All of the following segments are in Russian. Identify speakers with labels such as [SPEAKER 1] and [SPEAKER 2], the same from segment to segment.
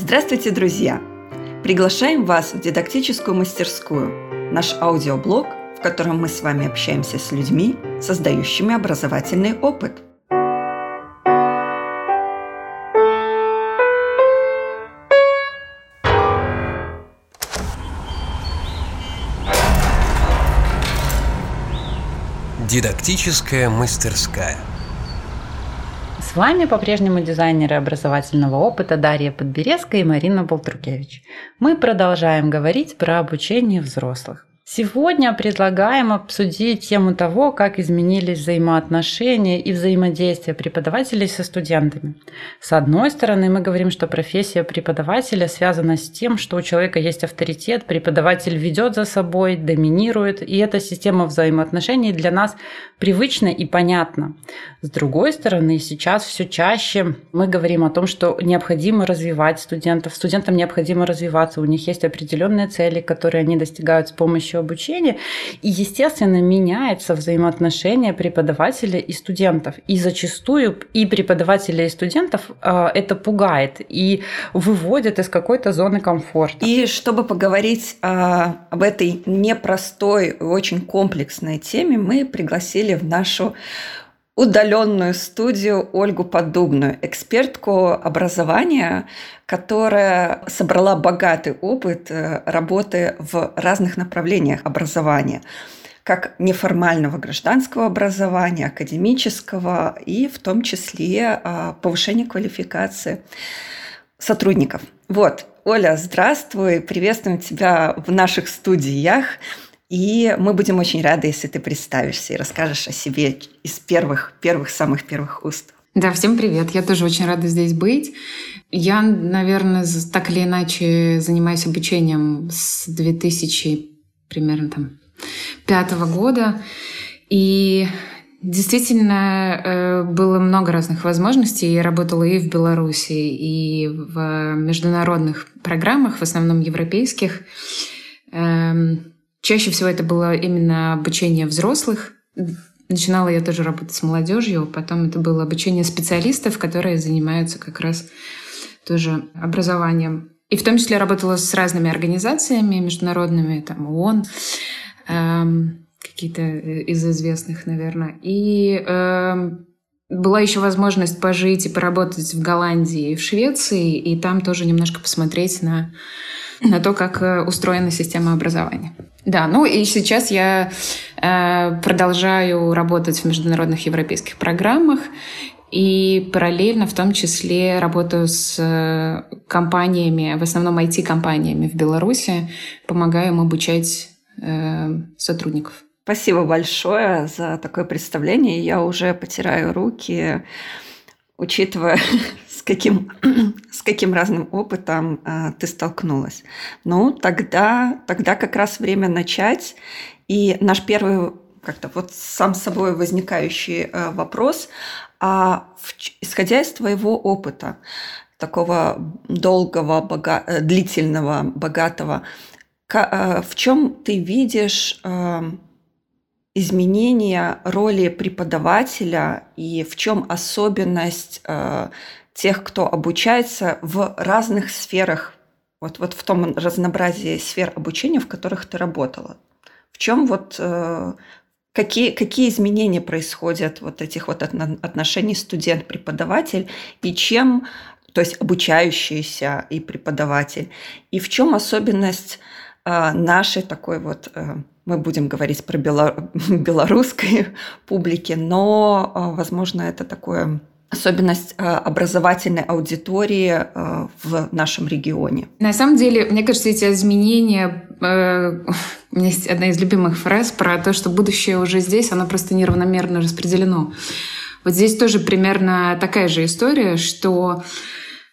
[SPEAKER 1] Здравствуйте, друзья! Приглашаем вас в дидактическую мастерскую, наш аудиоблог, в котором мы с вами общаемся с людьми, создающими образовательный опыт.
[SPEAKER 2] Дидактическая мастерская.
[SPEAKER 3] С вами по-прежнему дизайнеры образовательного опыта Дарья Подберезка и Марина Болтрукевич. Мы продолжаем говорить про обучение взрослых. Сегодня предлагаем обсудить тему того, как изменились взаимоотношения и взаимодействие преподавателей со студентами. С одной стороны, мы говорим, что профессия преподавателя связана с тем, что у человека есть авторитет, преподаватель ведет за собой, доминирует, и эта система взаимоотношений для нас привычна и понятна. С другой стороны, сейчас все чаще мы говорим о том, что необходимо развивать студентов, студентам необходимо развиваться, у них есть определенные цели, которые они достигают с помощью обучения. И, естественно, меняется взаимоотношение преподавателя и студентов. И зачастую и преподавателя, и студентов э, это пугает и выводит из какой-то зоны комфорта.
[SPEAKER 1] И чтобы поговорить э, об этой непростой, очень комплексной теме, мы пригласили в нашу удаленную студию Ольгу Поддубную, экспертку образования, которая собрала богатый опыт э, работы в разных направлениях образования как неформального гражданского образования, академического и в том числе а, повышения квалификации сотрудников. Вот, Оля, здравствуй, приветствуем тебя в наших студиях. И мы будем очень рады, если ты представишься и расскажешь о себе из первых, первых, самых первых уст.
[SPEAKER 4] Да, всем привет. Я тоже очень рада здесь быть. Я, наверное, так или иначе занимаюсь обучением с 2000 примерно там пятого года. И Действительно, э, было много разных возможностей. Я работала и в Беларуси, и в международных программах, в основном европейских. Эм, Чаще всего это было именно обучение взрослых. Начинала я тоже работать с молодежью, потом это было обучение специалистов, которые занимаются как раз тоже образованием. И в том числе работала с разными организациями международными, там ООН, эм, какие-то из известных, наверное. И эм, была еще возможность пожить и поработать в Голландии и в Швеции, и там тоже немножко посмотреть на, на то, как э, устроена система образования. Да, ну и сейчас я э, продолжаю работать в международных европейских программах и параллельно в том числе работаю с э, компаниями, в основном IT-компаниями в Беларуси, помогаю им обучать э, сотрудников.
[SPEAKER 1] Спасибо большое за такое представление. Я уже потираю руки, учитывая каким, с каким разным опытом э, ты столкнулась. Ну, тогда, тогда как раз время начать. И наш первый как-то вот сам собой возникающий э, вопрос, а в, исходя из твоего опыта, такого долгого, бога, э, длительного, богатого, к, в чем ты видишь изменения роли преподавателя и в чем особенность тех, кто обучается в разных сферах, вот, вот в том разнообразии сфер обучения, в которых ты работала. В чем вот э, какие, какие изменения происходят вот этих вот отношений студент-преподаватель и чем, то есть обучающийся и преподаватель, и в чем особенность э, нашей такой вот э, мы будем говорить про белорусской публике, но, возможно, это такое особенность э, образовательной аудитории э, в нашем регионе.
[SPEAKER 4] На самом деле, мне кажется, эти изменения... Э, у меня есть одна из любимых фраз про то, что будущее уже здесь, оно просто неравномерно распределено. Вот здесь тоже примерно такая же история, что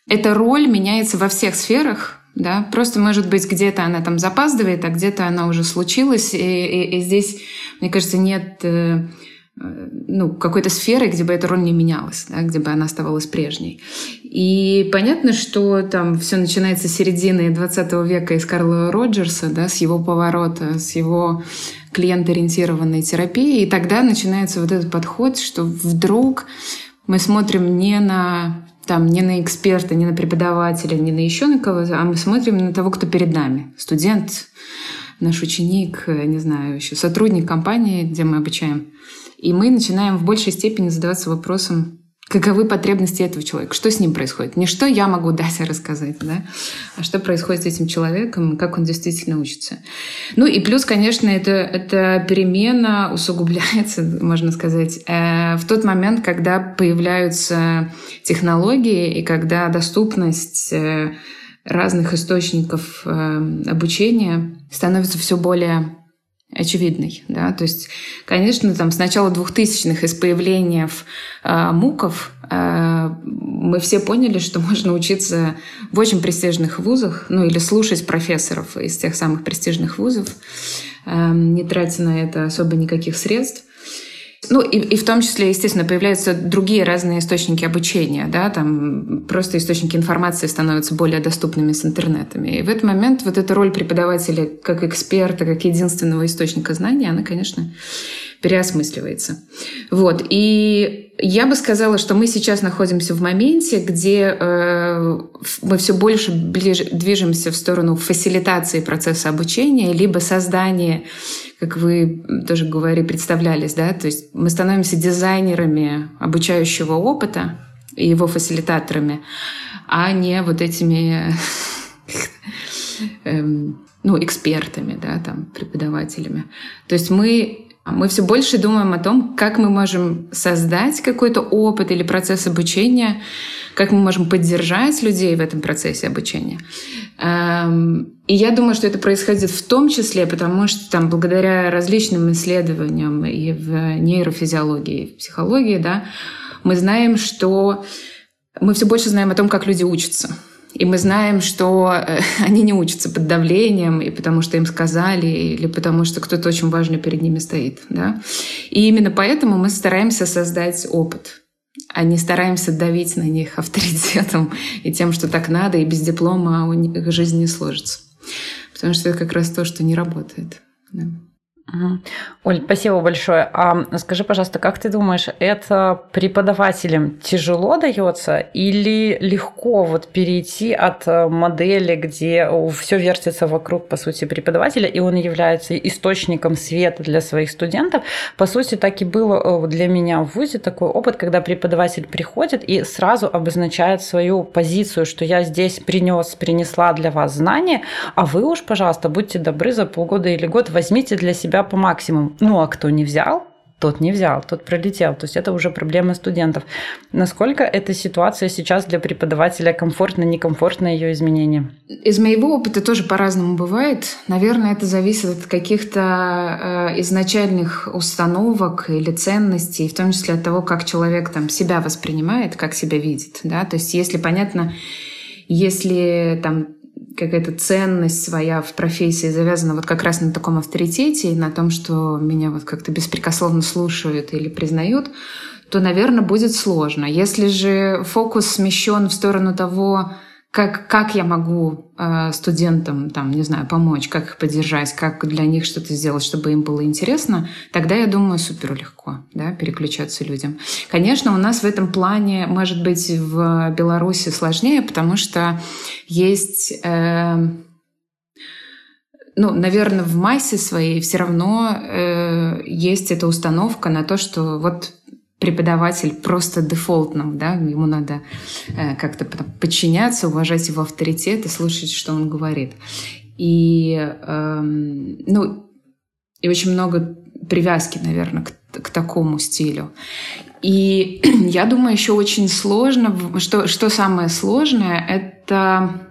[SPEAKER 4] эта роль меняется во всех сферах, да, просто, может быть, где-то она там запаздывает, а где-то она уже случилась, и, и, и здесь, мне кажется, нет ну, какой-то сферы, где бы эта роль не менялась, да, где бы она оставалась прежней. И понятно, что там все начинается с середины 20 века из Карла Роджерса, да, с его поворота, с его клиент-ориентированной терапии, и тогда начинается вот этот подход, что вдруг мы смотрим не на там не на эксперта, не на преподавателя, не на еще на кого, а мы смотрим на того, кто перед нами. Студент, наш ученик, не знаю, еще сотрудник компании, где мы обучаем. И мы начинаем в большей степени задаваться вопросом, каковы потребности этого человека, что с ним происходит. Не что я могу дать и рассказать, да, а что происходит с этим человеком, как он действительно учится. Ну и плюс, конечно, это, эта перемена усугубляется, можно сказать, э, в тот момент, когда появляются технологии и когда доступность э, разных источников э, обучения становится все более очевидной. Да? То есть, конечно, там с начала 2000-х, из появления э, МУКов, э, мы все поняли, что можно учиться в очень престижных вузах, ну или слушать профессоров из тех самых престижных вузов, э, не тратя на это особо никаких средств. Ну, и, и в том числе, естественно, появляются другие разные источники обучения, да, там просто источники информации становятся более доступными с интернетами. И в этот момент вот эта роль преподавателя как эксперта, как единственного источника знаний, она, конечно, переосмысливается. Вот. И я бы сказала, что мы сейчас находимся в моменте, где э, мы все больше ближе, движемся в сторону фасилитации процесса обучения, либо создания, как вы тоже говорили, представлялись, да, то есть мы становимся дизайнерами обучающего опыта и его фасилитаторами, а не вот этими эм, ну, экспертами, да, там, преподавателями. То есть мы мы все больше думаем о том, как мы можем создать какой-то опыт или процесс обучения, как мы можем поддержать людей в этом процессе обучения. Эм, и я думаю, что это происходит в том числе, потому что там благодаря различным исследованиям и в нейрофизиологии, и в психологии, да, мы знаем, что мы все больше знаем о том, как люди учатся. И мы знаем, что э, они не учатся под давлением, и потому что им сказали, или потому что кто-то очень важный перед ними стоит. Да? И именно поэтому мы стараемся создать опыт, а не стараемся давить на них авторитетом и тем, что так надо, и без диплома у них жизнь не сложится. Потому что это как раз то, что не работает. Да.
[SPEAKER 3] Оль, спасибо большое. А скажи, пожалуйста, как ты думаешь, это преподавателям тяжело дается или легко вот перейти от э, модели, где все вертится вокруг, по сути, преподавателя, и он является источником света для своих студентов? По сути, так и было э, для меня в ВУЗе такой опыт, когда преподаватель приходит и сразу обозначает свою позицию, что я здесь принес, принесла для вас знания, а вы уж, пожалуйста, будьте добры, за полгода или год возьмите для себя себя по максимуму. Ну, а кто не взял, тот не взял, тот пролетел. То есть это уже проблема студентов. Насколько эта ситуация сейчас для преподавателя комфортно, некомфортно ее изменение?
[SPEAKER 4] Из моего опыта тоже по-разному бывает. Наверное, это зависит от каких-то э, изначальных установок или ценностей, в том числе от того, как человек там себя воспринимает, как себя видит. Да? То есть если понятно, если там какая-то ценность своя в профессии завязана вот как раз на таком авторитете и на том, что меня вот как-то беспрекословно слушают или признают, то, наверное, будет сложно. Если же фокус смещен в сторону того, как, как я могу э, студентам, там, не знаю, помочь, как их поддержать, как для них что-то сделать, чтобы им было интересно, тогда, я думаю, супер легко да, переключаться людям. Конечно, у нас в этом плане, может быть, в Беларуси сложнее, потому что есть... Э, ну, наверное, в массе своей все равно э, есть эта установка на то, что вот преподаватель просто дефолтным, да, ему надо э, как-то подчиняться, уважать его авторитет и слушать, что он говорит. И, э, ну, и очень много привязки, наверное, к, к такому стилю. И я думаю, еще очень сложно, что, что самое сложное, это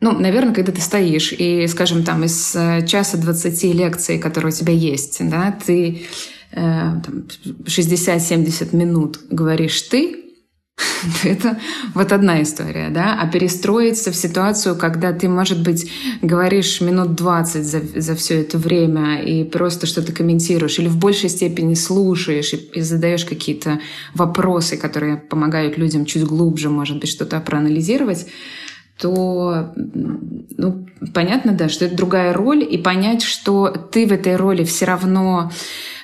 [SPEAKER 4] ну, наверное, когда ты стоишь и, скажем, там из э, часа 20 лекций, которые у тебя есть, да, ты 60-70 э, минут говоришь ты, это вот одна история, да, а перестроиться в ситуацию, когда ты, может быть, говоришь минут 20 за, за все это время и просто что-то комментируешь, или в большей степени слушаешь и, и задаешь какие-то вопросы, которые помогают людям чуть глубже, может быть, что-то проанализировать, то, ну, понятно, да, что это другая роль, и понять, что ты в этой роли все равно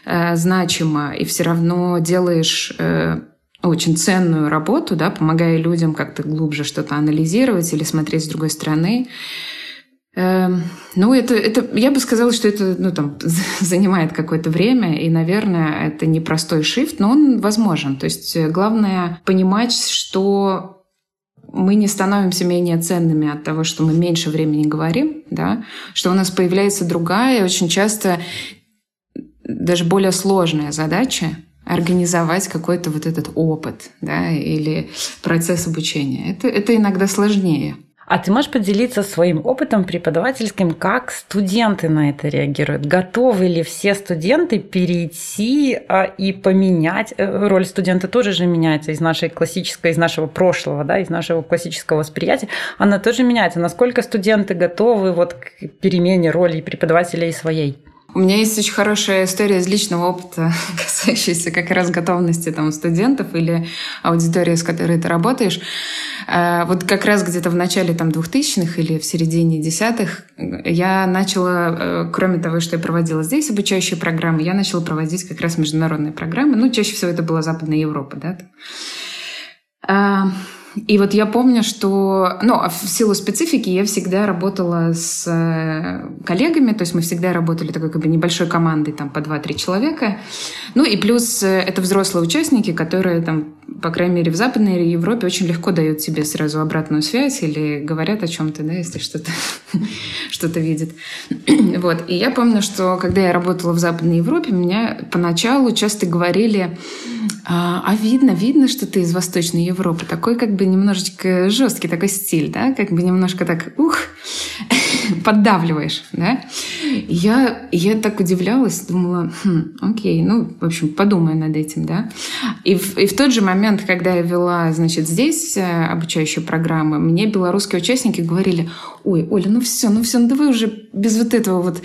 [SPEAKER 4] значимо и все равно делаешь э, очень ценную работу, да, помогая людям как-то глубже что-то анализировать или смотреть с другой стороны. Эм, ну, это, это, я бы сказала, что это ну, там, занимает какое-то время, и, наверное, это непростой шифт, но он возможен. То есть э, главное понимать, что мы не становимся менее ценными от того, что мы меньше времени говорим, да, что у нас появляется другая, очень часто даже более сложная задача организовать какой-то вот этот опыт да, или процесс обучения. Это, это иногда сложнее.
[SPEAKER 3] А ты можешь поделиться своим опытом преподавательским, как студенты на это реагируют? Готовы ли все студенты перейти а, и поменять? Э, роль студента тоже же меняется из нашей классической, из нашего прошлого, да, из нашего классического восприятия. Она тоже меняется. Насколько студенты готовы вот к перемене роли преподавателя и своей?
[SPEAKER 4] У меня есть очень хорошая история из личного опыта, касающаяся как раз готовности там, студентов или аудитории, с которой ты работаешь. Э, вот как раз где-то в начале там, 2000-х или в середине десятых я начала, э, кроме того, что я проводила здесь обучающие программы, я начала проводить как раз международные программы. Ну, чаще всего это была Западная Европа. Да? И вот я помню, что, ну, а в силу специфики я всегда работала с э, коллегами, то есть мы всегда работали такой как бы небольшой командой, там, по 2-3 человека. Ну, и плюс э, это взрослые участники, которые там, по крайней мере, в Западной Европе очень легко дают тебе сразу обратную связь или говорят о чем-то, да, если что-то что-то видят. вот. И я помню, что когда я работала в Западной Европе, меня поначалу часто говорили, а, а видно, видно, что ты из Восточной Европы, такой как бы немножечко жесткий такой стиль, да, как бы немножко так, ух, поддавливаешь, да. Я, я так удивлялась, думала, хм, окей, ну, в общем, подумаю над этим, да. И в, и в тот же момент, когда я вела, значит, здесь э, обучающую программу, мне белорусские участники говорили, ой, Оля, ну все, ну все, ну давай уже без вот этого вот,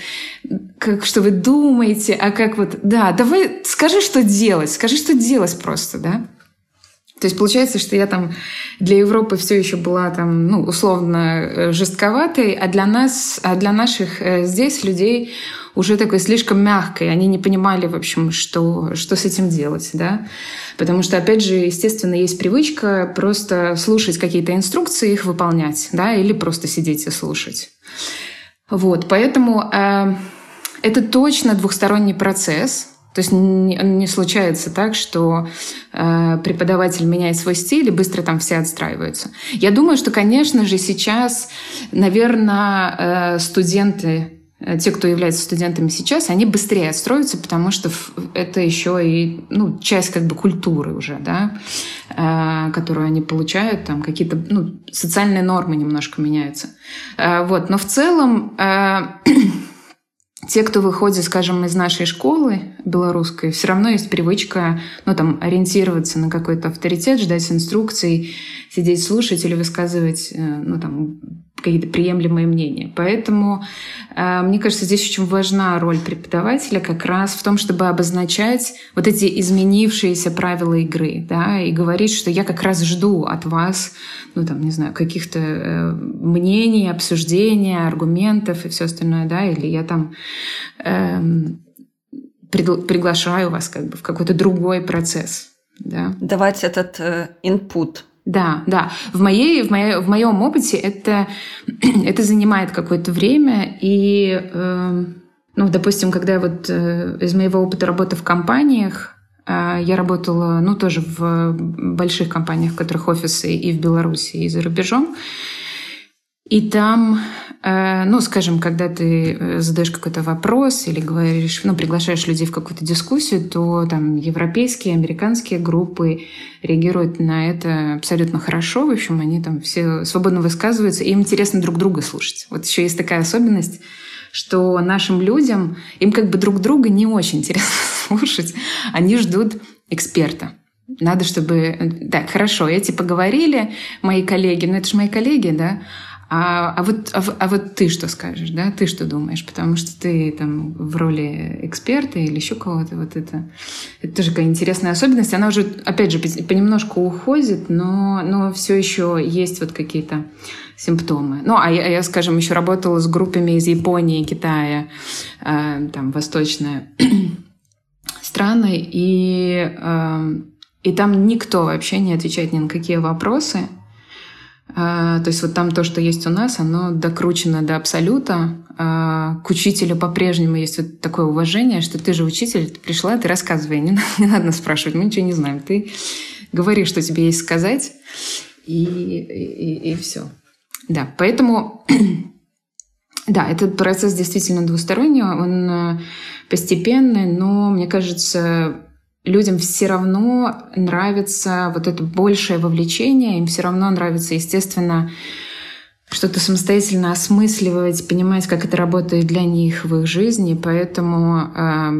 [SPEAKER 4] как, что вы думаете, а как вот, да, давай скажи, что делать, скажи, что делать просто, да. То есть получается, что я там для Европы все еще была там, ну, условно э, жестковатой, а для нас, а для наших э, здесь людей уже такой слишком мягкой. Они не понимали, в общем, что, что с этим делать, да. Потому что, опять же, естественно, есть привычка просто слушать какие-то инструкции, их выполнять, да, или просто сидеть и слушать. Вот, поэтому э, это точно двухсторонний процесс, то есть не, не случается так, что э, преподаватель меняет свой стиль и быстро там все отстраиваются. Я думаю, что, конечно же, сейчас, наверное, э, студенты, э, те, кто являются студентами сейчас, они быстрее отстроятся, потому что это еще и ну, часть как бы культуры уже, да, э, которую они получают, там какие-то ну, социальные нормы немножко меняются. Э, вот. Но в целом э, те, кто выходит, скажем, из нашей школы белорусской, все равно есть привычка, ну, там, ориентироваться на какой-то авторитет, ждать инструкций, сидеть слушать или высказывать, э, ну, там, какие-то приемлемые мнения. Поэтому, э, мне кажется, здесь очень важна роль преподавателя как раз в том, чтобы обозначать вот эти изменившиеся правила игры, да, и говорить, что я как раз жду от вас, ну, там, не знаю, каких-то э, мнений, обсуждения, аргументов и все остальное, да, или я там э, приглашаю вас как бы в какой-то другой процесс, да.
[SPEAKER 1] Давать этот. Э,
[SPEAKER 4] да, да. В, моей, в, моей, в моем опыте это, это занимает какое-то время. И, э, ну, допустим, когда вот э, из моего опыта работы в компаниях, э, я работала, ну, тоже в больших компаниях, в которых офисы и в Беларуси, и за рубежом. И там Э, ну, скажем, когда ты э, задаешь какой-то вопрос или говоришь, ну, приглашаешь людей в какую-то дискуссию, то там европейские, американские группы реагируют на это абсолютно хорошо. В общем, они там все свободно высказываются, и им интересно друг друга слушать. Вот еще есть такая особенность, что нашим людям, им как бы друг друга не очень интересно слушать. Они ждут эксперта. Надо, чтобы... Так, хорошо, эти поговорили, мои коллеги, ну это же мои коллеги, да? А, а, вот, а, а вот ты что скажешь, да? Ты что думаешь? Потому что ты там в роли эксперта или еще кого-то. Вот это, это тоже такая интересная особенность. Она уже, опять же, понемножку уходит, но, но все еще есть вот какие-то симптомы. Ну, а я, я, скажем, еще работала с группами из Японии, Китая, э, там, восточная страны, и э, И там никто вообще не отвечает ни на какие вопросы. А, то есть вот там то, что есть у нас, оно докручено до абсолюта. А, к учителю по-прежнему есть вот такое уважение, что ты же учитель, ты пришла, ты рассказывай, не, не надо спрашивать, мы ничего не знаем. Ты говори, что тебе есть сказать, и, и, и все. Да, поэтому да, этот процесс действительно двусторонний, он э, постепенный, но мне кажется, людям все равно нравится вот это большее вовлечение, им все равно нравится, естественно, что-то самостоятельно осмысливать, понимать, как это работает для них в их жизни. Поэтому э,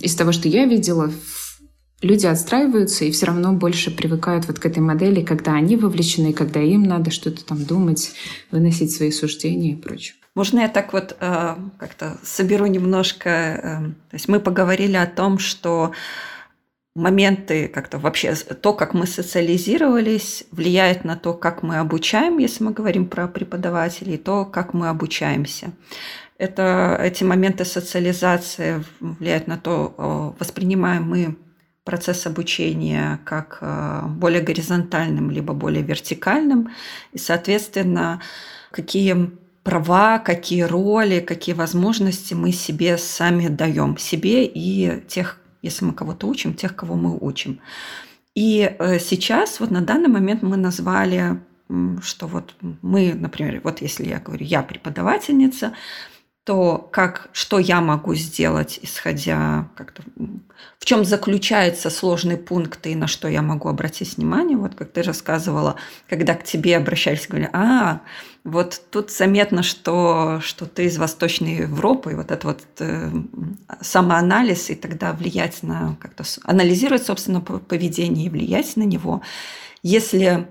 [SPEAKER 4] из того, что я видела, люди отстраиваются и все равно больше привыкают вот к этой модели, когда они вовлечены, когда им надо что-то там думать, выносить свои суждения и прочее.
[SPEAKER 1] Можно я так вот э, как-то соберу немножко? Э, то есть мы поговорили о том, что моменты как-то вообще то, как мы социализировались, влияет на то, как мы обучаем, если мы говорим про преподавателей, то, как мы обучаемся. Это, эти моменты социализации влияют на то, воспринимаем мы процесс обучения как э, более горизонтальным, либо более вертикальным, и, соответственно, какие права, какие роли, какие возможности мы себе сами даем, себе и тех, если мы кого-то учим, тех, кого мы учим. И э, сейчас, вот на данный момент мы назвали, что вот мы, например, вот если я говорю, я преподавательница, то как, что я могу сделать, исходя как-то, в чем заключаются сложные пункты и на что я могу обратить внимание. Вот как ты рассказывала, когда к тебе обращались, говорили, а, вот тут заметно, что, что ты из Восточной Европы, и вот это вот э, самоанализ, и тогда влиять на, как-то анализировать, собственно, поведение и влиять на него. Если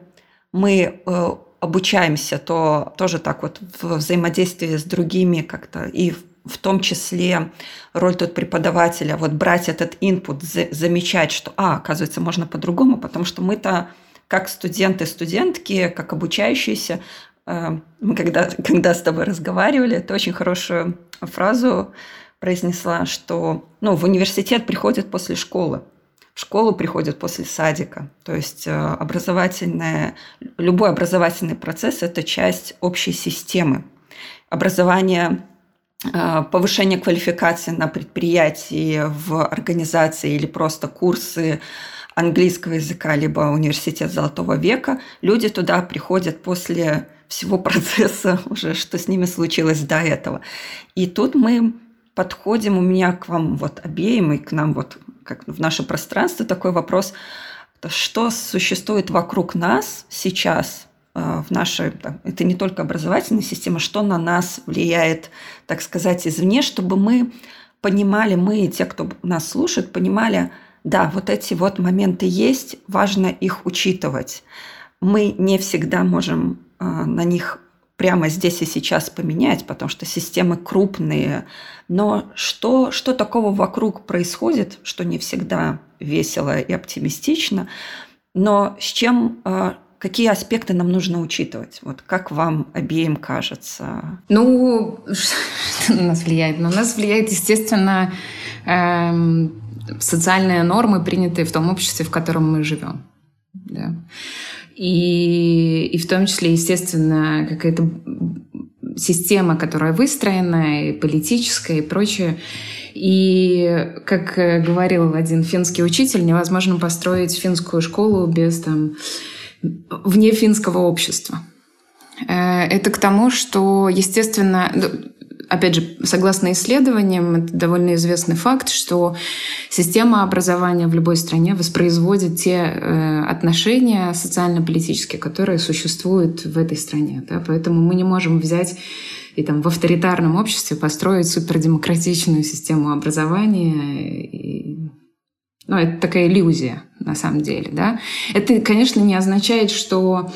[SPEAKER 1] мы э, обучаемся, то тоже так вот в взаимодействии с другими как-то. И в том числе роль тут преподавателя, вот брать этот инпут, замечать, что, а, оказывается, можно по-другому, потому что мы-то как студенты, студентки, как обучающиеся, э, мы когда, когда с тобой разговаривали, ты очень хорошую фразу произнесла, что ну, в университет приходят после школы школу приходят после садика. То есть э, образовательное, любой образовательный процесс – это часть общей системы. Образование э, повышение квалификации на предприятии, в организации или просто курсы английского языка, либо университет Золотого века, люди туда приходят после всего процесса уже, что с ними случилось до этого. И тут мы подходим, у меня к вам вот обеим и к нам вот как в наше пространство такой вопрос, что существует вокруг нас сейчас, э, в нашей, это не только образовательная система, что на нас влияет, так сказать, извне, чтобы мы понимали, мы и те, кто нас слушает, понимали, да, вот эти вот моменты есть, важно их учитывать. Мы не всегда можем э, на них прямо здесь и сейчас поменять, потому что системы крупные. Но что, что такого вокруг происходит, что не всегда весело и оптимистично, но с чем а, какие аспекты нам нужно учитывать? Вот как вам обеим кажется?
[SPEAKER 4] Ну, что на нас влияет? На нас влияет, естественно, эм, социальные нормы, принятые в том обществе, в котором мы живем. Да. И, и в том числе, естественно, какая-то система, которая выстроена, и политическая, и прочее. И, как говорил один финский учитель, невозможно построить финскую школу без там, вне финского общества. Э, это к тому, что, естественно, ну, опять же, согласно исследованиям, это довольно известный факт, что система образования в любой стране воспроизводит те э, отношения социально-политические, которые существуют в этой стране. Да? Поэтому мы не можем взять и там в авторитарном обществе построить супердемократичную систему образования. И... Ну, это такая иллюзия на самом деле. Да? Это, конечно, не означает, что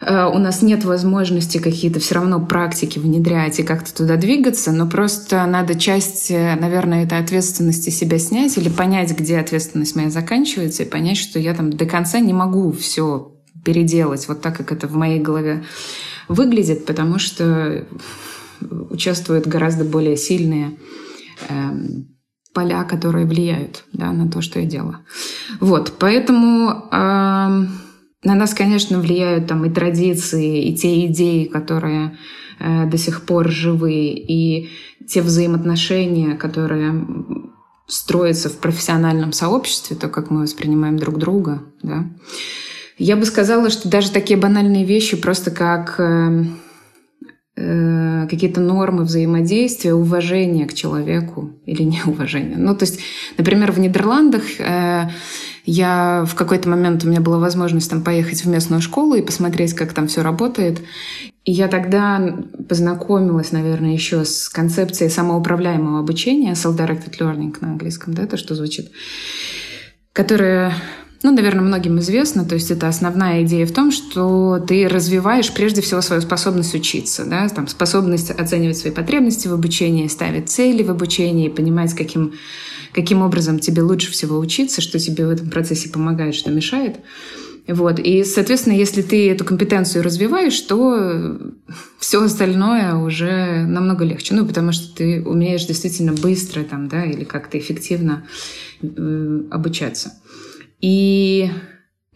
[SPEAKER 4] у нас нет возможности какие-то все равно практики внедрять и как-то туда двигаться, но просто надо часть, э, наверное, этой ответственности себя снять или понять, где ответственность моя заканчивается, и понять, что я там до конца не могу все переделать вот так, как это в моей голове выглядит, потому что участвуют гораздо более сильные эм, поля, которые влияют да, на то, что я делаю. Вот, поэтому э, на нас, конечно, влияют там и традиции, и те идеи, которые э, до сих пор живы, и те взаимоотношения, которые строятся в профессиональном сообществе, то, как мы воспринимаем друг друга. Да. Я бы сказала, что даже такие банальные вещи, просто как э, Э, какие-то нормы взаимодействия, уважение к человеку или неуважение. Ну, то есть, например, в Нидерландах э, я в какой-то момент у меня была возможность там поехать в местную школу и посмотреть, как там все работает. И я тогда познакомилась, наверное, еще с концепцией самоуправляемого обучения, self-directed learning на английском, да, то, что звучит, которая ну, наверное, многим известно, то есть это основная идея в том, что ты развиваешь прежде всего свою способность учиться, да, там, способность оценивать свои потребности в обучении, ставить цели в обучении, понимать, каким, каким образом тебе лучше всего учиться, что тебе в этом процессе помогает, что мешает. Вот. И, соответственно, если ты эту компетенцию развиваешь, то все остальное уже намного легче. Ну, потому что ты умеешь действительно быстро там, да, или как-то эффективно э, обучаться. И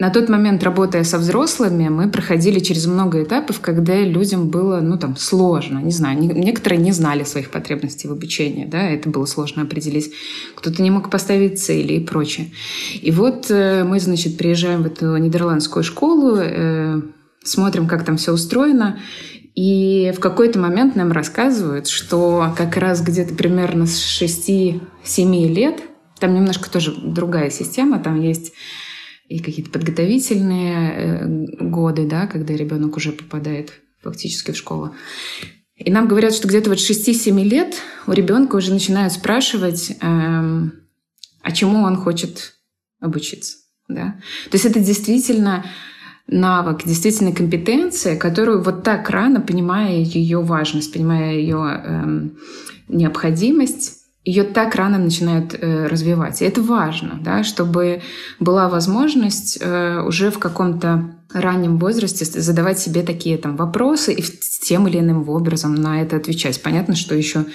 [SPEAKER 4] на тот момент, работая со взрослыми, мы проходили через много этапов, когда людям было, ну, там, сложно. Не знаю, некоторые не знали своих потребностей в обучении, да, это было сложно определить. Кто-то не мог поставить цели и прочее. И вот э, мы, значит, приезжаем в эту нидерландскую школу, э, смотрим, как там все устроено, и в какой-то момент нам рассказывают, что как раз где-то примерно с 6-7 лет – там немножко тоже другая система, там есть и какие-то подготовительные э, годы, да, когда ребенок уже попадает фактически в школу. И нам говорят, что где-то вот 6-7 лет у ребенка уже начинают спрашивать, эм, а чему он хочет обучиться. Да? То есть это действительно навык, действительно компетенция, которую вот так рано, понимая ее важность, понимая ее эм, необходимость, ее так рано начинают э, развивать. И это важно, да, чтобы была возможность э, уже в каком-то раннем возрасте задавать себе такие там вопросы и тем или иным образом на это отвечать. Понятно, что еще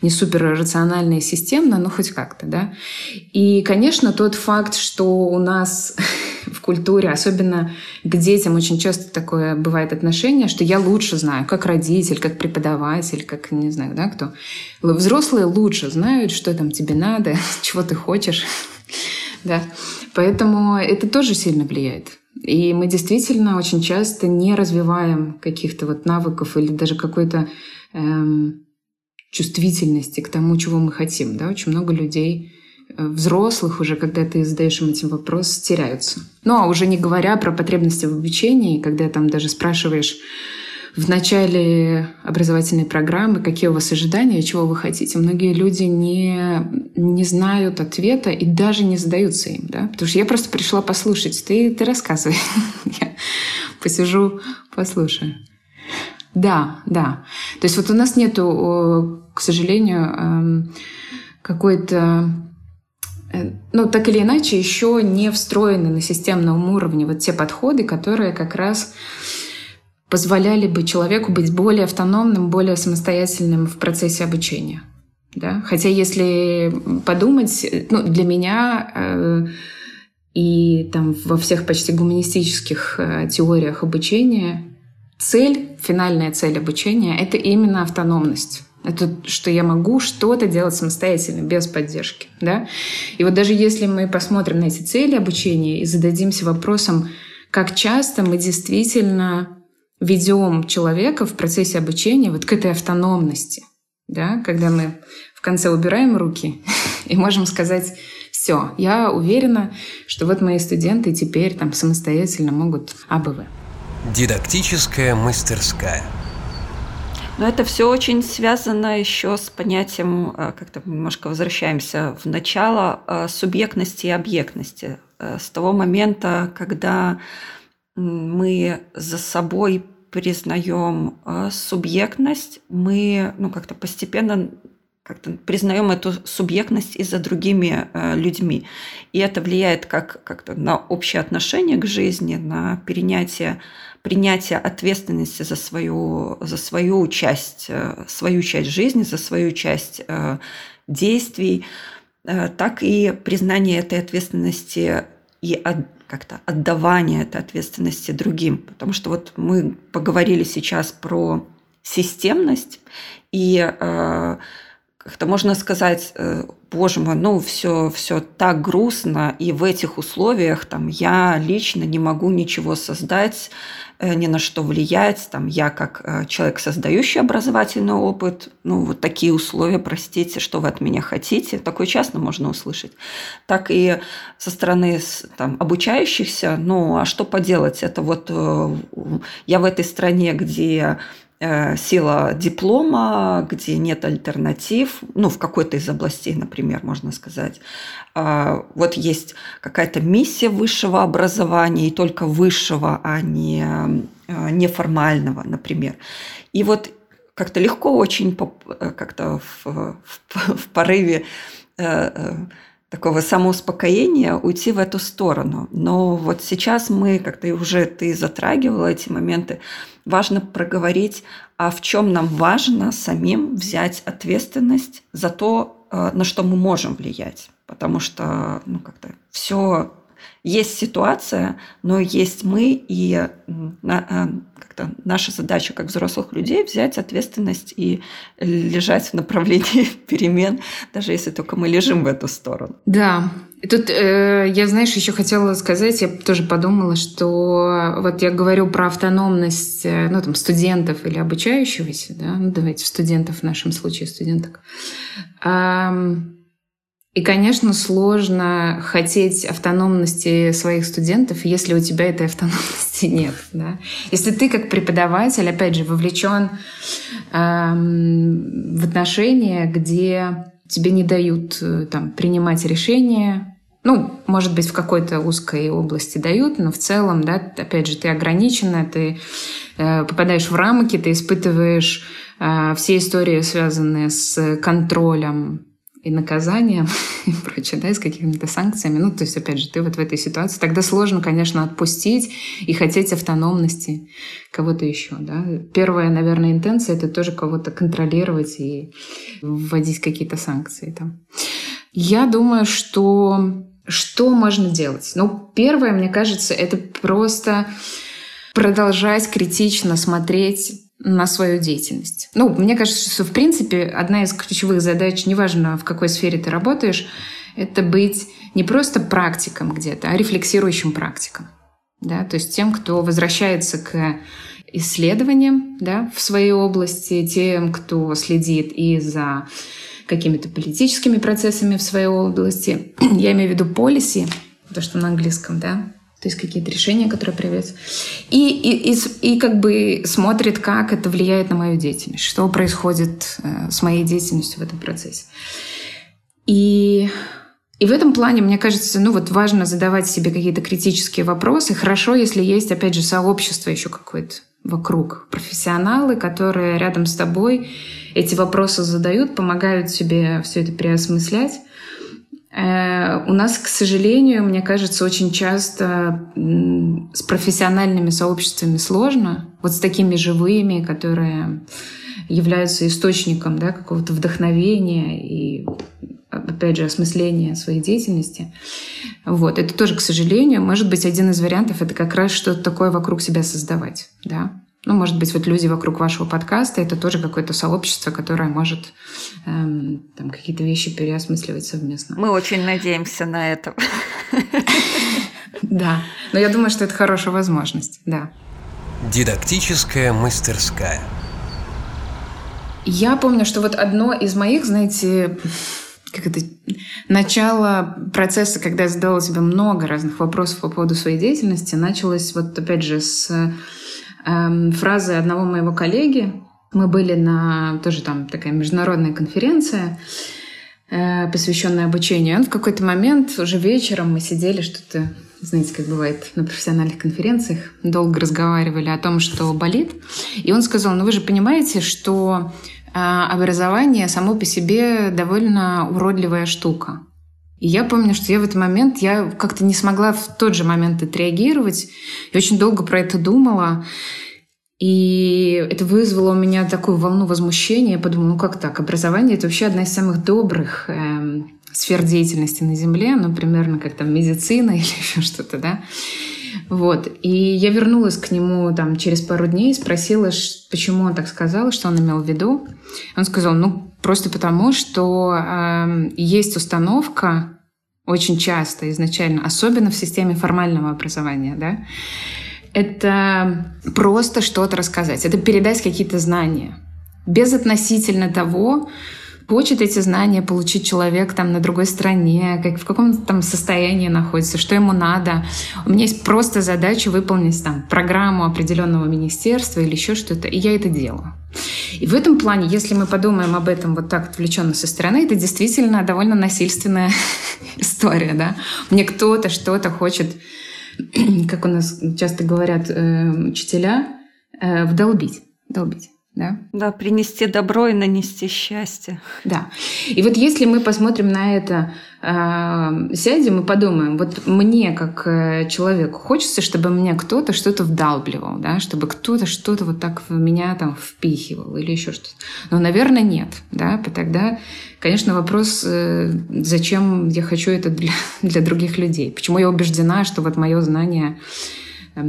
[SPEAKER 4] не супер рационально и системно, но хоть как-то, да. И, конечно, тот факт, что у нас в культуре, особенно к детям, очень часто такое бывает отношение, что я лучше знаю, как родитель, как преподаватель, как, не знаю, да, кто. Взрослые лучше знают, что там тебе надо, чего ты хочешь, да. Поэтому это тоже сильно влияет. И мы действительно очень часто не развиваем каких-то вот навыков или даже какой-то эм, чувствительности к тому, чего мы хотим. Да? Очень много людей взрослых уже, когда ты задаешь им этим вопрос, теряются. Ну, а уже не говоря про потребности в обучении, когда там даже спрашиваешь, в начале образовательной программы, какие у вас ожидания, чего вы хотите. Многие люди не, не знают ответа и даже не задаются им. Да? Потому что я просто пришла послушать. Ты, ты рассказывай. Я посижу, послушаю. Да, да. То есть вот у нас нету, к сожалению, эм, какой-то э, ну, так или иначе, еще не встроены на системном уровне вот те подходы, которые как раз позволяли бы человеку быть более автономным, более самостоятельным в процессе обучения. Да? Хотя если подумать, ну, для меня э, и там во всех почти гуманистических э, теориях обучения цель, финальная цель обучения — это именно автономность. Это что я могу что-то делать самостоятельно, без поддержки. Да? И вот даже если мы посмотрим на эти цели обучения и зададимся вопросом, как часто мы действительно ведем человека в процессе обучения вот к этой автономности, да, когда мы в конце убираем руки и можем сказать, все, я уверена, что вот мои студенты теперь там самостоятельно могут АБВ.
[SPEAKER 2] Дидактическая мастерская.
[SPEAKER 1] Но это все очень связано еще с понятием, э, как-то немножко возвращаемся в начало, э, субъектности и объектности. Э, с того момента, когда мы за собой признаем субъектность, мы ну, как-то постепенно как-то признаем эту субъектность и за другими людьми. И это влияет как, как-то на общее отношение к жизни, на перенятие, принятие ответственности за свою, за свою часть, э, свою часть жизни, за свою часть действий. э, так и признание этой ответственности и от, как-то отдавание этой ответственности другим. Потому что вот мы поговорили сейчас про системность, и э, как-то можно сказать, э, боже мой, ну все, все так грустно, и в этих условиях там я лично не могу ничего создать, э, ни на что влиять, там я как э, человек, создающий образовательный опыт, ну вот такие условия, простите, что вы от меня хотите, такое часто можно услышать, так и со стороны там, обучающихся, ну а что поделать, это вот я в этой стране, где Э, сила диплома, где нет альтернатив, ну, в какой-то из областей, например, можно сказать. А, вот есть какая-то миссия высшего образования, и только высшего, а не э, неформального, например. И вот как-то легко очень э, как-то в, в, в порыве такого самоуспокоения уйти в эту сторону. Но вот сейчас мы, как-то уже ты затрагивала эти моменты, важно проговорить, а в чем нам важно самим взять ответственность за то, э, на что мы можем влиять. Потому что ну, как-то все есть ситуация, но есть мы, и э, как-то наша задача как взрослых людей взять ответственность и лежать в направлении перемен, даже если только мы лежим в эту сторону.
[SPEAKER 4] Да, и тут э, я, знаешь, еще хотела сказать, я тоже подумала, что вот я говорю про автономность, э, ну, там, студентов или обучающегося, да, ну, давайте студентов в нашем случае, студенток. Эм, и, конечно, сложно хотеть автономности своих студентов, если у тебя этой автономности нет. Да? Если ты как преподаватель, опять же, вовлечен эм, в отношения, где тебе не дают э, там, принимать решения, ну, может быть, в какой-то узкой области дают, но в целом, да, опять же, ты ограничена, ты э, попадаешь в рамки, ты испытываешь э, все истории, связанные с контролем и наказанием и прочее, да, и с какими-то санкциями. Ну, то есть, опять же, ты вот в этой ситуации. Тогда сложно, конечно, отпустить и хотеть автономности кого-то еще, да. Первая, наверное, интенция — это тоже кого-то контролировать и вводить какие-то санкции там. Я думаю, что что можно делать? Ну, первое, мне кажется, это просто продолжать критично смотреть на свою деятельность. Ну, мне кажется, что, в принципе, одна из ключевых задач, неважно, в какой сфере ты работаешь, это быть не просто практиком где-то, а рефлексирующим практиком. Да? То есть тем, кто возвращается к исследованиям да, в своей области, тем, кто следит и за какими-то политическими процессами в своей области. Я имею в виду policy, то, что на английском, да, то есть какие-то решения, которые проявляются. И, и, и, и как бы смотрит, как это влияет на мою деятельность, что происходит э, с моей деятельностью в этом процессе. И, и в этом плане, мне кажется, ну вот важно задавать себе какие-то критические вопросы. Хорошо, если есть, опять же, сообщество еще какое-то вокруг, профессионалы, которые рядом с тобой эти вопросы задают, помогают тебе все это переосмыслять. Э, у нас, к сожалению, мне кажется, очень часто с профессиональными сообществами сложно, вот с такими живыми, которые являются источником да, какого-то вдохновения и, опять же, осмысления своей деятельности. Вот. Это тоже, к сожалению, может быть, один из вариантов — это как раз что-то такое вокруг себя создавать. Да? Ну, может быть, вот люди вокруг вашего подкаста это тоже какое-то сообщество, которое может эм, там какие-то вещи переосмысливать совместно.
[SPEAKER 1] Мы очень надеемся на это.
[SPEAKER 4] Да, но я думаю, что это хорошая возможность, да.
[SPEAKER 2] Дидактическая мастерская.
[SPEAKER 4] Я помню, что вот одно из моих, знаете, как это, начало процесса, когда я задавала себе много разных вопросов по поводу своей деятельности, началось вот опять же с эм, фразы одного моего коллеги. Мы были на тоже там такая международная конференция, э, посвященная обучению. Он в какой-то момент уже вечером мы сидели что-то знаете, как бывает на профессиональных конференциях, долго разговаривали о том, что болит. И он сказал, ну вы же понимаете, что э, образование само по себе довольно уродливая штука. И я помню, что я в этот момент, я как-то не смогла в тот же момент отреагировать. Я очень долго про это думала. И это вызвало у меня такую волну возмущения. Я подумала, ну как так? Образование — это вообще одна из самых добрых, э, сфер деятельности на Земле, ну, примерно как там медицина или еще что-то, да. Вот. И я вернулась к нему там через пару дней, спросила, почему он так сказал, что он имел в виду. Он сказал, ну, просто потому, что э, есть установка очень часто изначально, особенно в системе формального образования, да, это просто что-то рассказать, это передать какие-то знания, без относительно того, хочет эти знания получить человек там на другой стране, как, в каком там состоянии находится, что ему надо. У меня есть просто задача выполнить там программу определенного министерства или еще что-то, и я это делаю. И в этом плане, если мы подумаем об этом вот так отвлеченно со стороны, это действительно довольно насильственная история, да. Мне кто-то что-то хочет, как у нас часто говорят э, учителя, э, вдолбить, вдолбить
[SPEAKER 1] да? Да, принести добро и нанести счастье.
[SPEAKER 4] Да. И вот если мы посмотрим на это, э, сядем и подумаем, вот мне как э, человеку хочется, чтобы мне кто-то что-то вдалбливал, да, чтобы кто-то что-то вот так в меня там впихивал или еще что-то. Но, наверное, нет, да, тогда, конечно, вопрос, э, зачем я хочу это для, для других людей, почему я убеждена, что вот мое знание э,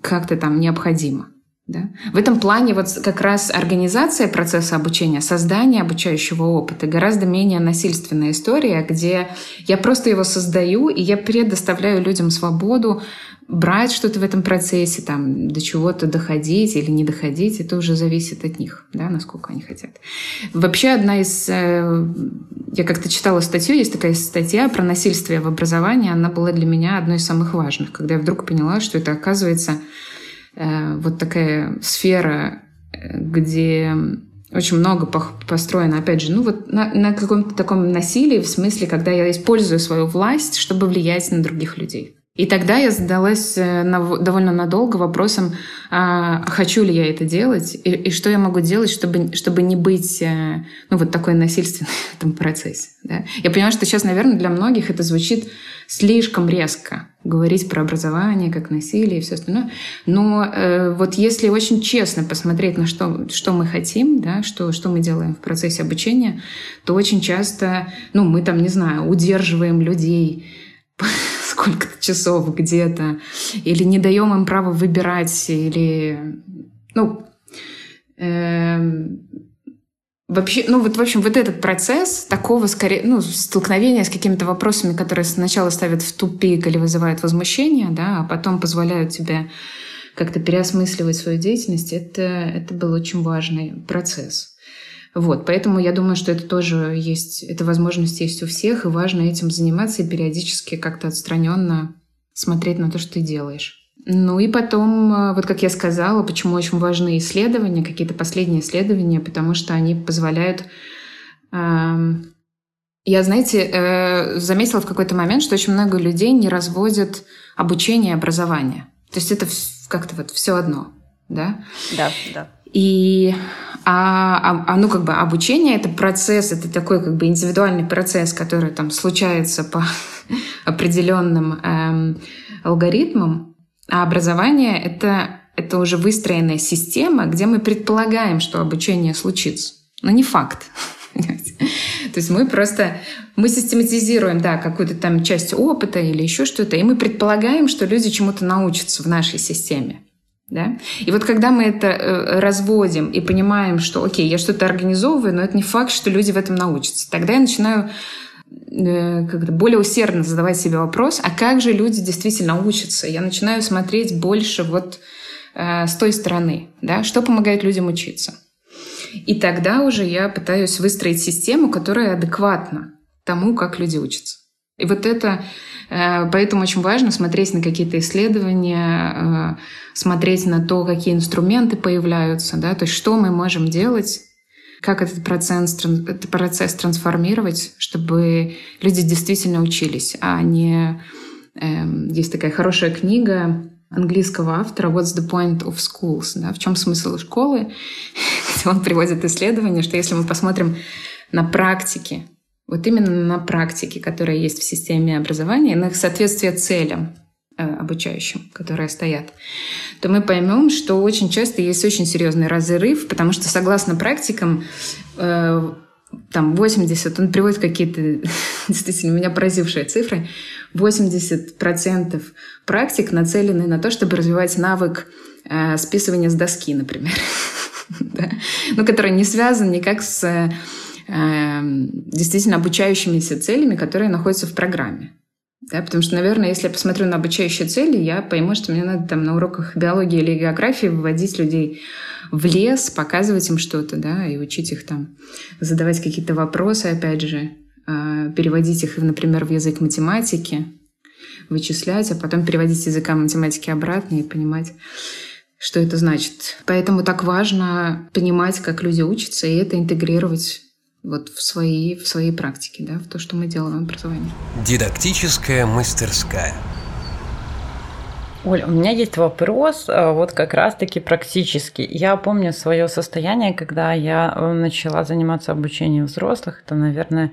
[SPEAKER 4] как-то там необходимо. Да? В этом плане вот как раз организация процесса обучения, создание обучающего опыта гораздо менее насильственная история, где я просто его создаю, и я предоставляю людям свободу брать что-то в этом процессе, там, до чего-то доходить или не доходить, это уже зависит от них, да, насколько они хотят. Вообще одна из... Э, я как-то читала статью, есть такая статья про насильствие в образовании, она была для меня одной из самых важных, когда я вдруг поняла, что это оказывается вот такая сфера, э, где очень много построено, опять же, ну вот на, на каком-то таком насилии, в смысле, когда я использую свою власть, чтобы влиять на других людей. И тогда я задалась э, довольно надолго вопросом, а, хочу ли я это делать, и, и что я могу делать, чтобы, чтобы не быть ну, вот такой насильственной в этом процессе. Да? Я понимаю, что сейчас, наверное, для многих это звучит слишком резко говорить про образование как насилие и все остальное. Но э, вот если очень честно посмотреть на что, что мы хотим, да, что, что мы делаем в процессе обучения, то очень часто, ну, мы там, не знаю, удерживаем людей сколько-то часов где-то, или не даем им право выбирать, или, ну, э, Вообще, ну вот, в общем, вот этот процесс такого, скорее, ну, столкновения с какими-то вопросами, которые сначала ставят в тупик или вызывают возмущение, да, а потом позволяют тебе как-то переосмысливать свою деятельность, это, это был очень важный процесс. Вот, поэтому я думаю, что это тоже есть, эта возможность есть у всех, и важно этим заниматься и периодически как-то отстраненно смотреть на то, что ты делаешь. Ну и потом, э, вот как я сказала, почему очень важны исследования, какие-то последние исследования, потому что они позволяют... Эм, я, знаете, э, заметила в какой-то момент, что очень много людей не разводят обучение и образование. То есть это как-то вот все одно, да?
[SPEAKER 1] Да, да.
[SPEAKER 4] И а, а, а, ну, как бы обучение это процесс, это такой как бы индивидуальный процесс, который там случается по определенным эм, алгоритмам. А образование это, это уже выстроенная система, где мы предполагаем, что обучение случится. Но не факт. То есть мы просто мы систематизируем, да, какую-то там часть опыта или еще что-то, и мы предполагаем, что люди чему-то научатся в нашей системе. Да? И вот когда мы это э, разводим и понимаем, что, окей, я что-то организовываю, но это не факт, что люди в этом научатся, тогда я начинаю как-то более усердно задавать себе вопрос, а как же люди действительно учатся? Я начинаю смотреть больше вот э, с той стороны, да, что помогает людям учиться. И тогда уже я пытаюсь выстроить систему, которая адекватна тому, как люди учатся. И вот это, э, поэтому очень важно смотреть на какие-то исследования, э, смотреть на то, какие инструменты появляются, да, то есть что мы можем делать как этот процесс, этот процесс трансформировать, чтобы люди действительно учились, а не... Эм, есть такая хорошая книга английского автора «What's the point of schools?» да, «В чем смысл школы?» он приводит исследование, что если мы посмотрим на практики, вот именно на практики, которые есть в системе образования, на их соответствие целям, обучающим, которые стоят, то мы поймем, что очень часто есть очень серьезный разрыв, потому что согласно практикам э, там 80, он приводит какие-то действительно меня поразившие цифры, 80% практик нацелены на то, чтобы развивать навык э, списывания с доски, например, да? ну, который не связан никак с э, действительно обучающимися целями, которые находятся в программе. Да, потому что, наверное, если я посмотрю на обучающие цели, я пойму, что мне надо там на уроках биологии или географии выводить людей в лес, показывать им что-то, да, и учить их там задавать какие-то вопросы, опять же, а, переводить их, например, в язык математики, вычислять, а потом переводить языка математики обратно и понимать, что это значит. Поэтому так важно понимать, как люди учатся, и это интегрировать вот в свои, в свои практики, да, в то, что мы делаем в образовании.
[SPEAKER 2] Дидактическая мастерская –
[SPEAKER 3] Оль, у меня есть вопрос, э, вот как раз-таки практически. Я помню свое состояние, когда я э, начала заниматься обучением взрослых. Это, наверное,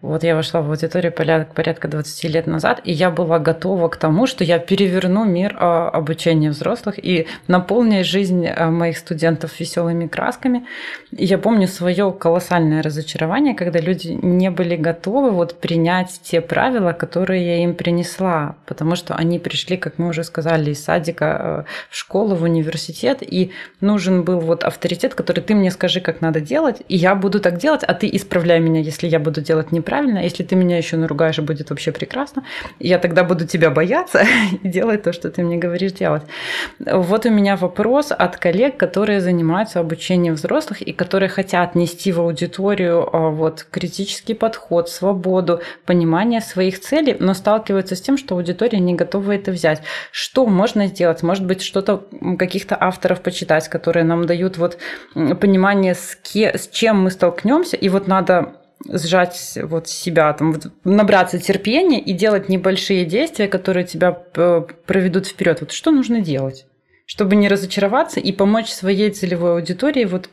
[SPEAKER 3] вот я вошла в аудиторию порядка 20 лет назад, и я была готова к тому, что я переверну мир э, обучения взрослых и наполню жизнь моих студентов веселыми красками. Я помню свое колоссальное разочарование, когда люди не были готовы вот принять те правила, которые я им принесла, потому что они пришли, как мы уже сказали, сказали, из садика э, в школу, в университет, и нужен был вот авторитет, который ты мне скажи, как надо делать, и я буду так делать, а ты исправляй меня, если я буду делать неправильно, если ты меня еще наругаешь, будет вообще прекрасно, я тогда буду тебя бояться и делать то, что ты мне говоришь делать. Вот у меня вопрос от коллег, которые занимаются обучением взрослых и которые хотят нести в аудиторию э, вот критический подход, свободу, понимание своих целей, но сталкиваются с тем, что аудитория не готова это взять. Что что можно сделать? Может быть, что-то каких-то авторов почитать, которые нам дают вот понимание, с, ке, с чем мы столкнемся, и вот надо сжать вот себя, там, вот, набраться терпения и делать небольшие действия, которые тебя проведут вперед. Вот что нужно делать? Чтобы не разочароваться и помочь своей целевой аудитории вот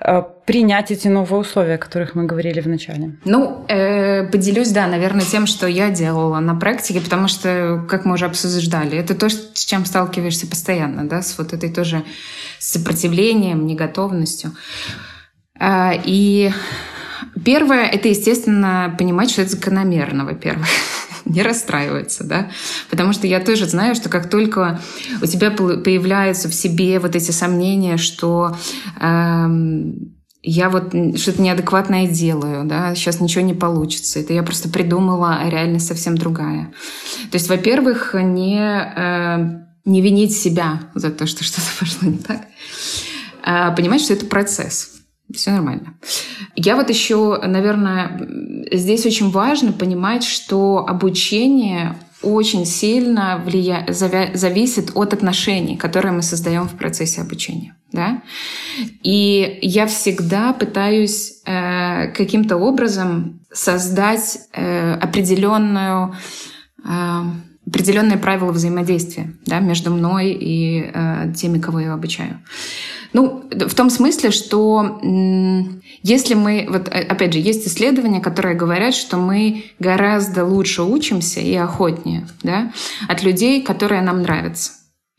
[SPEAKER 3] э, принять эти новые условия, о которых мы говорили в начале?
[SPEAKER 4] Ну, э, поделюсь, да, наверное, тем, что я делала на практике, потому что, как мы уже обсуждали, это то, с чем сталкиваешься постоянно, да, с вот этой тоже сопротивлением, неготовностью. Э, и первое — это, естественно, понимать, что это закономерно, во-первых. не расстраиваться, да, потому что я тоже знаю, что как только у тебя появляются в себе вот эти сомнения, что эм, я вот что-то неадекватное делаю, да, сейчас ничего не получится. Это я просто придумала, а реальность совсем другая. То есть, во-первых, не, э, не винить себя за то, что что-то пошло не так, а понимать, что это процесс. Все нормально. Я вот еще, наверное, здесь очень важно понимать, что обучение очень сильно влия... зависит от отношений, которые мы создаем в процессе обучения. Да? И я всегда пытаюсь э, каким-то образом создать э, определенную э, определенные правила взаимодействия да, между мной и э, теми, кого я обучаю. Ну, в том смысле, что если мы, вот э, опять же, есть исследования, которые говорят, что мы гораздо лучше учимся и охотнее да, от людей, которые нам нравятся.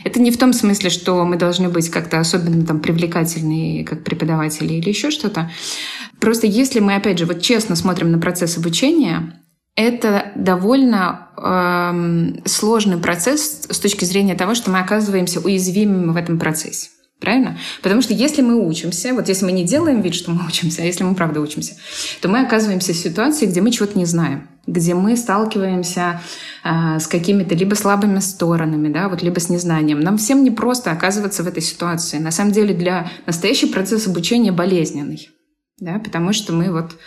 [SPEAKER 4] Это не в том смысле, что мы должны быть как-то особенно там привлекательные как преподаватели или еще что-то. Просто если мы, опять же, вот честно смотрим на процесс обучения, это довольно э, сложный процесс с точки зрения того, что мы оказываемся уязвимыми в этом процессе. Правильно? Потому что если мы учимся, вот если мы не делаем вид, что мы учимся, а если мы правда учимся, то мы оказываемся в ситуации, где мы чего-то не знаем, где мы сталкиваемся э, с какими-то либо слабыми сторонами, да, вот либо с незнанием. Нам всем не просто оказываться в этой ситуации. На самом деле для настоящий процесс обучения болезненный, да, потому что мы вот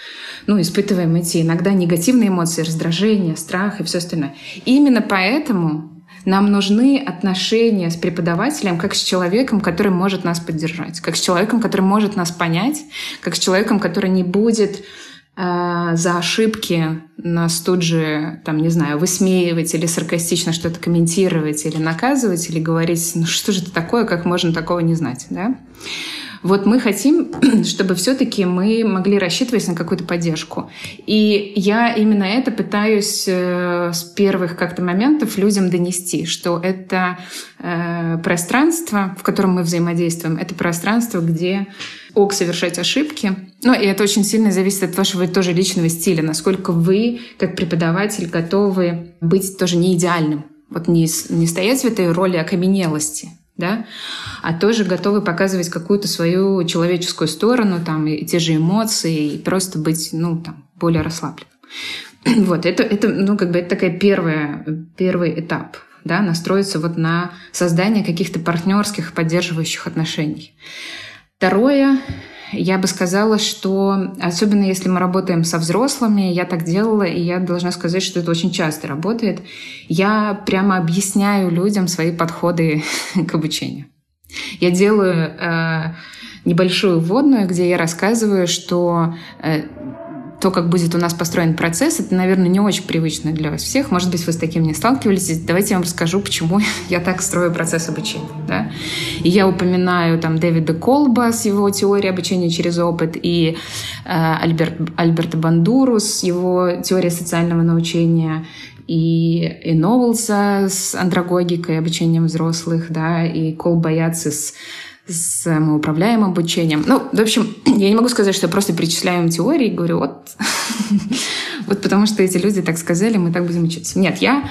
[SPEAKER 4] ну, испытываем эти иногда негативные эмоции, раздражение, страх и все остальное. И именно поэтому нам нужны отношения с преподавателем как с человеком, который может нас поддержать, как с человеком, который может нас понять, как с человеком, который не будет э, за ошибки нас тут же, там, не знаю, высмеивать или саркастично что-то комментировать или наказывать, или говорить, ну что же это такое, как можно такого не знать, да? Вот мы хотим, чтобы все-таки мы могли рассчитывать на какую-то поддержку. И я именно это пытаюсь э, с первых как-то моментов людям донести, что это э, пространство, в котором мы взаимодействуем, это пространство, где ок совершать ошибки. Ну, и это очень сильно зависит от вашего тоже личного стиля, насколько вы, как преподаватель, готовы быть тоже не идеальным. Вот не, не стоять в этой роли окаменелости, да, а тоже готовы показывать какую-то свою человеческую сторону, там, и те же эмоции, и просто быть, ну, там, более расслабленным. Вот, это, это, ну, как бы, это такая первая, первый этап, да, настроиться вот на создание каких-то партнерских, поддерживающих отношений. Второе, я бы сказала, что особенно если мы работаем со взрослыми, я так делала, и я должна сказать, что это очень часто работает, я прямо объясняю людям свои подходы к обучению. Я делаю э, небольшую вводную, где я рассказываю, что э, то, как будет у нас построен процесс, это, наверное, не очень привычно для вас всех. Может быть, вы с таким не сталкивались. Давайте я вам расскажу, почему я так строю процесс обучения. Да? И я упоминаю там Дэвида Колба с его теорией обучения через опыт и э, Альберт, Альберта Бандуру с его теорией социального научения и, и Новелса с андрогогикой, обучением взрослых, да, и Колба Яци с с самоуправляемым обучением. Ну, в общем, я не могу сказать, что просто перечисляю им теории и говорю, вот, вот потому что эти люди так сказали, мы так будем учиться. Нет, я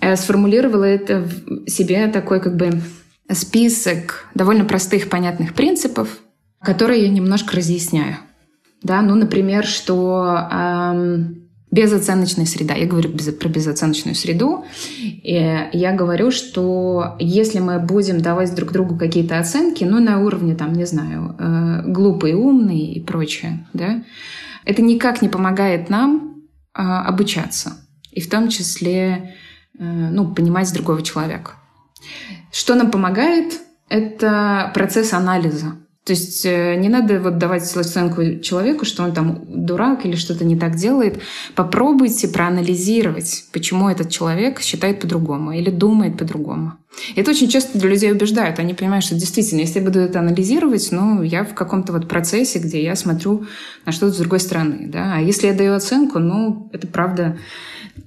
[SPEAKER 4] э, сформулировала это в себе такой как бы список довольно простых, понятных принципов, которые я немножко разъясняю. Да, ну, например, что эм, Безоценочная среда. Я говорю про безоценочную среду. И я говорю, что если мы будем давать друг другу какие-то оценки, ну, на уровне, там, не знаю, э, глупый, умный и прочее, да, это никак не помогает нам э, обучаться. И в том числе, э, ну, понимать другого человека. Что нам помогает? Это процесс анализа. То есть э, не надо вот давать оценку человеку, что он там дурак или что-то не так делает. Попробуйте проанализировать, почему этот человек считает по-другому или думает по-другому. Это очень часто для людей убеждают. Они понимают, что действительно, если я буду это анализировать, ну, я в каком-то вот процессе, где я смотрю на что-то с другой стороны. Да? А если я даю оценку, ну, это правда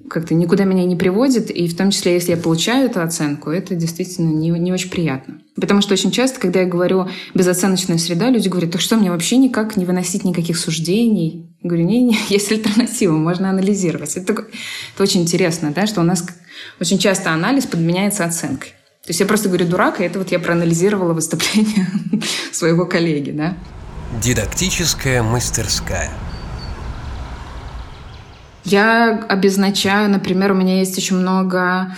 [SPEAKER 4] как-то никуда меня не приводит, и в том числе, если я получаю эту оценку, это действительно не, не очень приятно. Потому что очень часто, когда я говорю безоценочная среда, люди говорят, так что, мне вообще никак не выносить никаких суждений? Я говорю, не, не, есть альтернатива, можно анализировать. Это, это очень интересно, да, что у нас очень часто анализ подменяется оценкой. То есть я просто говорю дурак, и это вот я проанализировала выступление своего коллеги, да.
[SPEAKER 2] Дидактическая мастерская –
[SPEAKER 4] я обозначаю, например, у меня есть очень много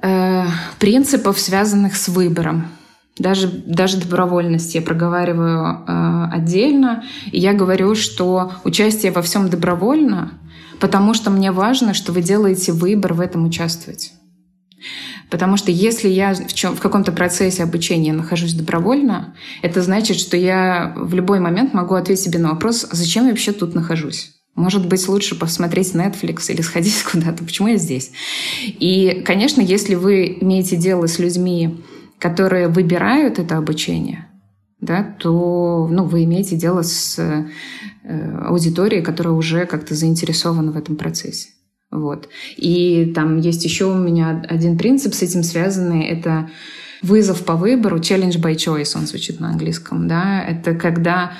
[SPEAKER 4] э, принципов, связанных с выбором. Даже, даже добровольность я проговариваю э, отдельно. И я говорю, что участие во всем добровольно, потому что мне важно, что вы делаете выбор в этом участвовать. Потому что если я в, чем, в каком-то процессе обучения нахожусь добровольно, это значит, что я в любой момент могу ответить себе на вопрос, «А зачем я вообще тут нахожусь. Может быть, лучше посмотреть Netflix или сходить куда-то. Почему я здесь? И, конечно, если вы имеете дело с людьми, которые выбирают это обучение, да, то ну, вы имеете дело с э, аудиторией, которая уже как-то заинтересована в этом процессе. Вот. И там есть еще у меня один принцип с этим связанный. Это вызов по выбору, challenge by choice, он звучит на английском. Да? Это когда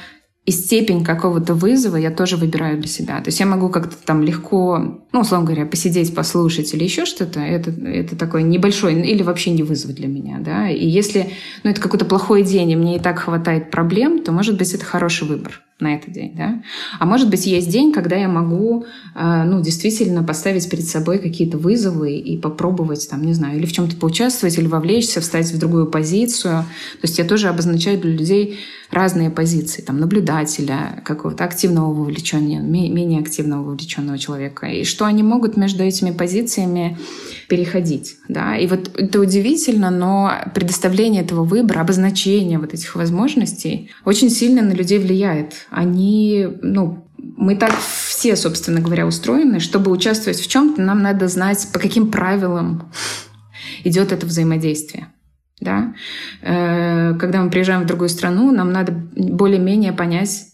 [SPEAKER 4] и степень какого-то вызова я тоже выбираю для себя. То есть я могу как-то там легко, ну, условно говоря, посидеть, послушать или еще что-то. Это, это такой небольшой или вообще не вызов для меня, да. И если, ну, это какой-то плохой день, и мне и так хватает проблем, то, может быть, это хороший выбор на этот день, да. А может быть, есть день, когда я могу, э, ну, действительно поставить перед собой какие-то вызовы и попробовать, там, не знаю, или в чем-то поучаствовать, или вовлечься, встать в другую позицию. То есть я тоже обозначаю для людей разные позиции, там, наблюдателя, какого-то активного вовлечения, менее активного вовлеченного человека, и что они могут между этими позициями переходить, да. И вот это удивительно, но предоставление этого выбора, обозначение вот этих возможностей очень сильно на людей влияет. Они, ну, мы так все, собственно говоря, устроены, чтобы участвовать в чем-то, нам надо знать, по каким правилам идет это взаимодействие. Да? Э, когда мы приезжаем в другую страну, нам надо более-менее понять,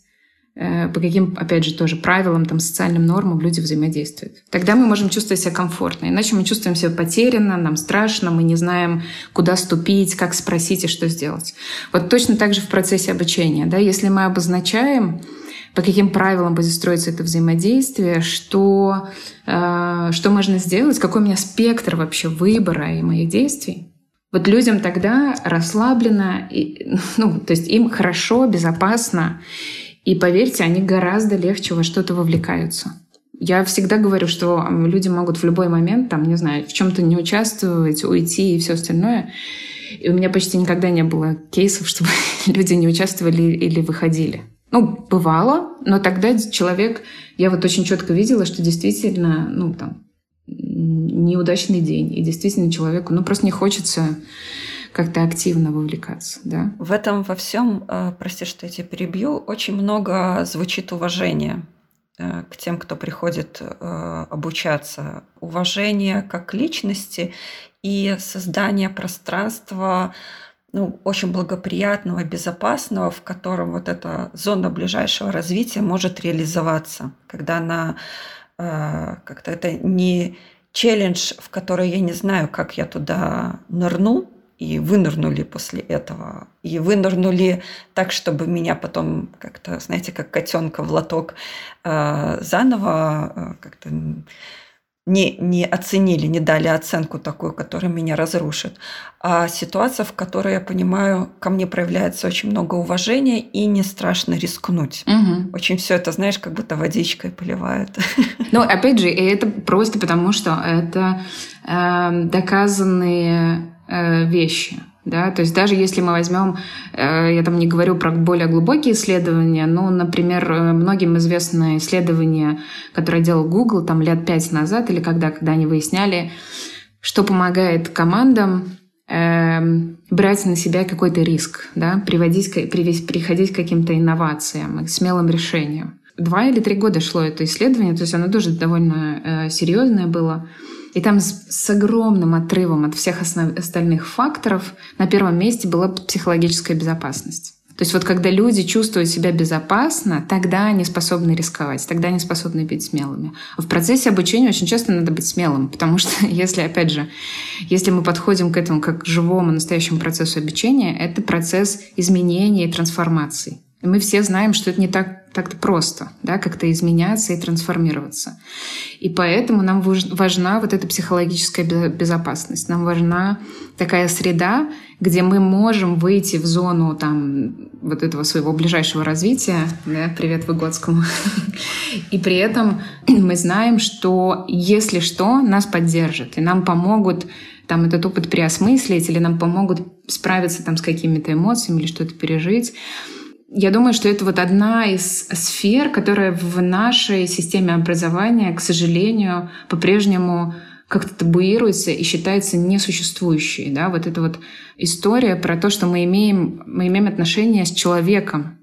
[SPEAKER 4] по каким, опять же, тоже правилам, там, социальным нормам люди взаимодействуют. Тогда мы можем чувствовать себя комфортно. Иначе мы чувствуем себя потерянно, нам страшно, мы не знаем, куда ступить, как спросить и что сделать. Вот точно так же в процессе обучения. Да? Если мы обозначаем, по каким правилам будет строиться это взаимодействие, что, э, что можно сделать, какой у меня спектр вообще выбора и моих действий, вот людям тогда расслаблено, и, ну, то есть им хорошо, безопасно, и поверьте, они гораздо легче во что-то вовлекаются. Я всегда говорю, что люди могут в любой момент, там, не знаю, в чем-то не участвовать, уйти и все остальное. И у меня почти никогда не было кейсов, чтобы люди не участвовали или выходили. Ну, бывало, но тогда человек, я вот очень четко видела, что действительно, ну, там, неудачный день. И действительно человеку, ну, просто не хочется как-то активно вовлекаться. Да?
[SPEAKER 1] В этом во всем, э, прости, что я тебя перебью, очень много звучит уважения э, к тем, кто приходит э, обучаться. Уважение как личности и создание пространства ну, очень благоприятного, безопасного, в котором вот эта зона ближайшего развития может реализоваться, когда она как-то это не челлендж, в который я не знаю, как я туда нырну, и вынырнули после этого. И вынырнули так, чтобы меня потом как-то, знаете, как котенка в лоток э, заново э, как-то не, не оценили, не дали оценку такую, которая меня разрушит. А ситуация, в которой я понимаю, ко мне проявляется очень много уважения и не страшно рискнуть. Угу. Очень все это, знаешь, как будто водичкой поливают.
[SPEAKER 4] Ну, опять же, это просто потому, что это э, доказанные вещи. Да? То есть даже если мы возьмем, э, я там не говорю про более глубокие исследования, но, например, э, многим известно исследование, которое делал Google там лет пять назад или когда, когда они выясняли, что помогает командам э, брать на себя какой-то риск, да? приводить, приходить к каким-то инновациям, к смелым решениям. Два или три года шло это исследование, то есть оно тоже довольно э, серьезное было. И там с, с огромным отрывом от всех основ, остальных факторов на первом месте была психологическая безопасность. То есть вот когда люди чувствуют себя безопасно, тогда они способны рисковать, тогда они способны быть смелыми. в процессе обучения очень часто надо быть смелым, потому что если, опять же, если мы подходим к этому как к живому, настоящему процессу обучения, это процесс изменения и трансформации. Мы все знаем, что это не так, так просто, да, как-то изменяться и трансформироваться. И поэтому нам важна вот эта психологическая безопасность. Нам важна такая среда, где мы можем выйти в зону там, вот этого своего ближайшего развития. Да, привет Выгодскому. И при этом мы знаем, что если что, нас поддержат. И нам помогут там этот опыт переосмыслить, или нам помогут справиться там с какими-то эмоциями или что-то пережить. Я думаю, что это вот одна из сфер, которая в нашей системе образования, к сожалению, по-прежнему как-то табуируется и считается несуществующей. Да? Вот эта вот история про то, что мы имеем, мы имеем отношение с человеком,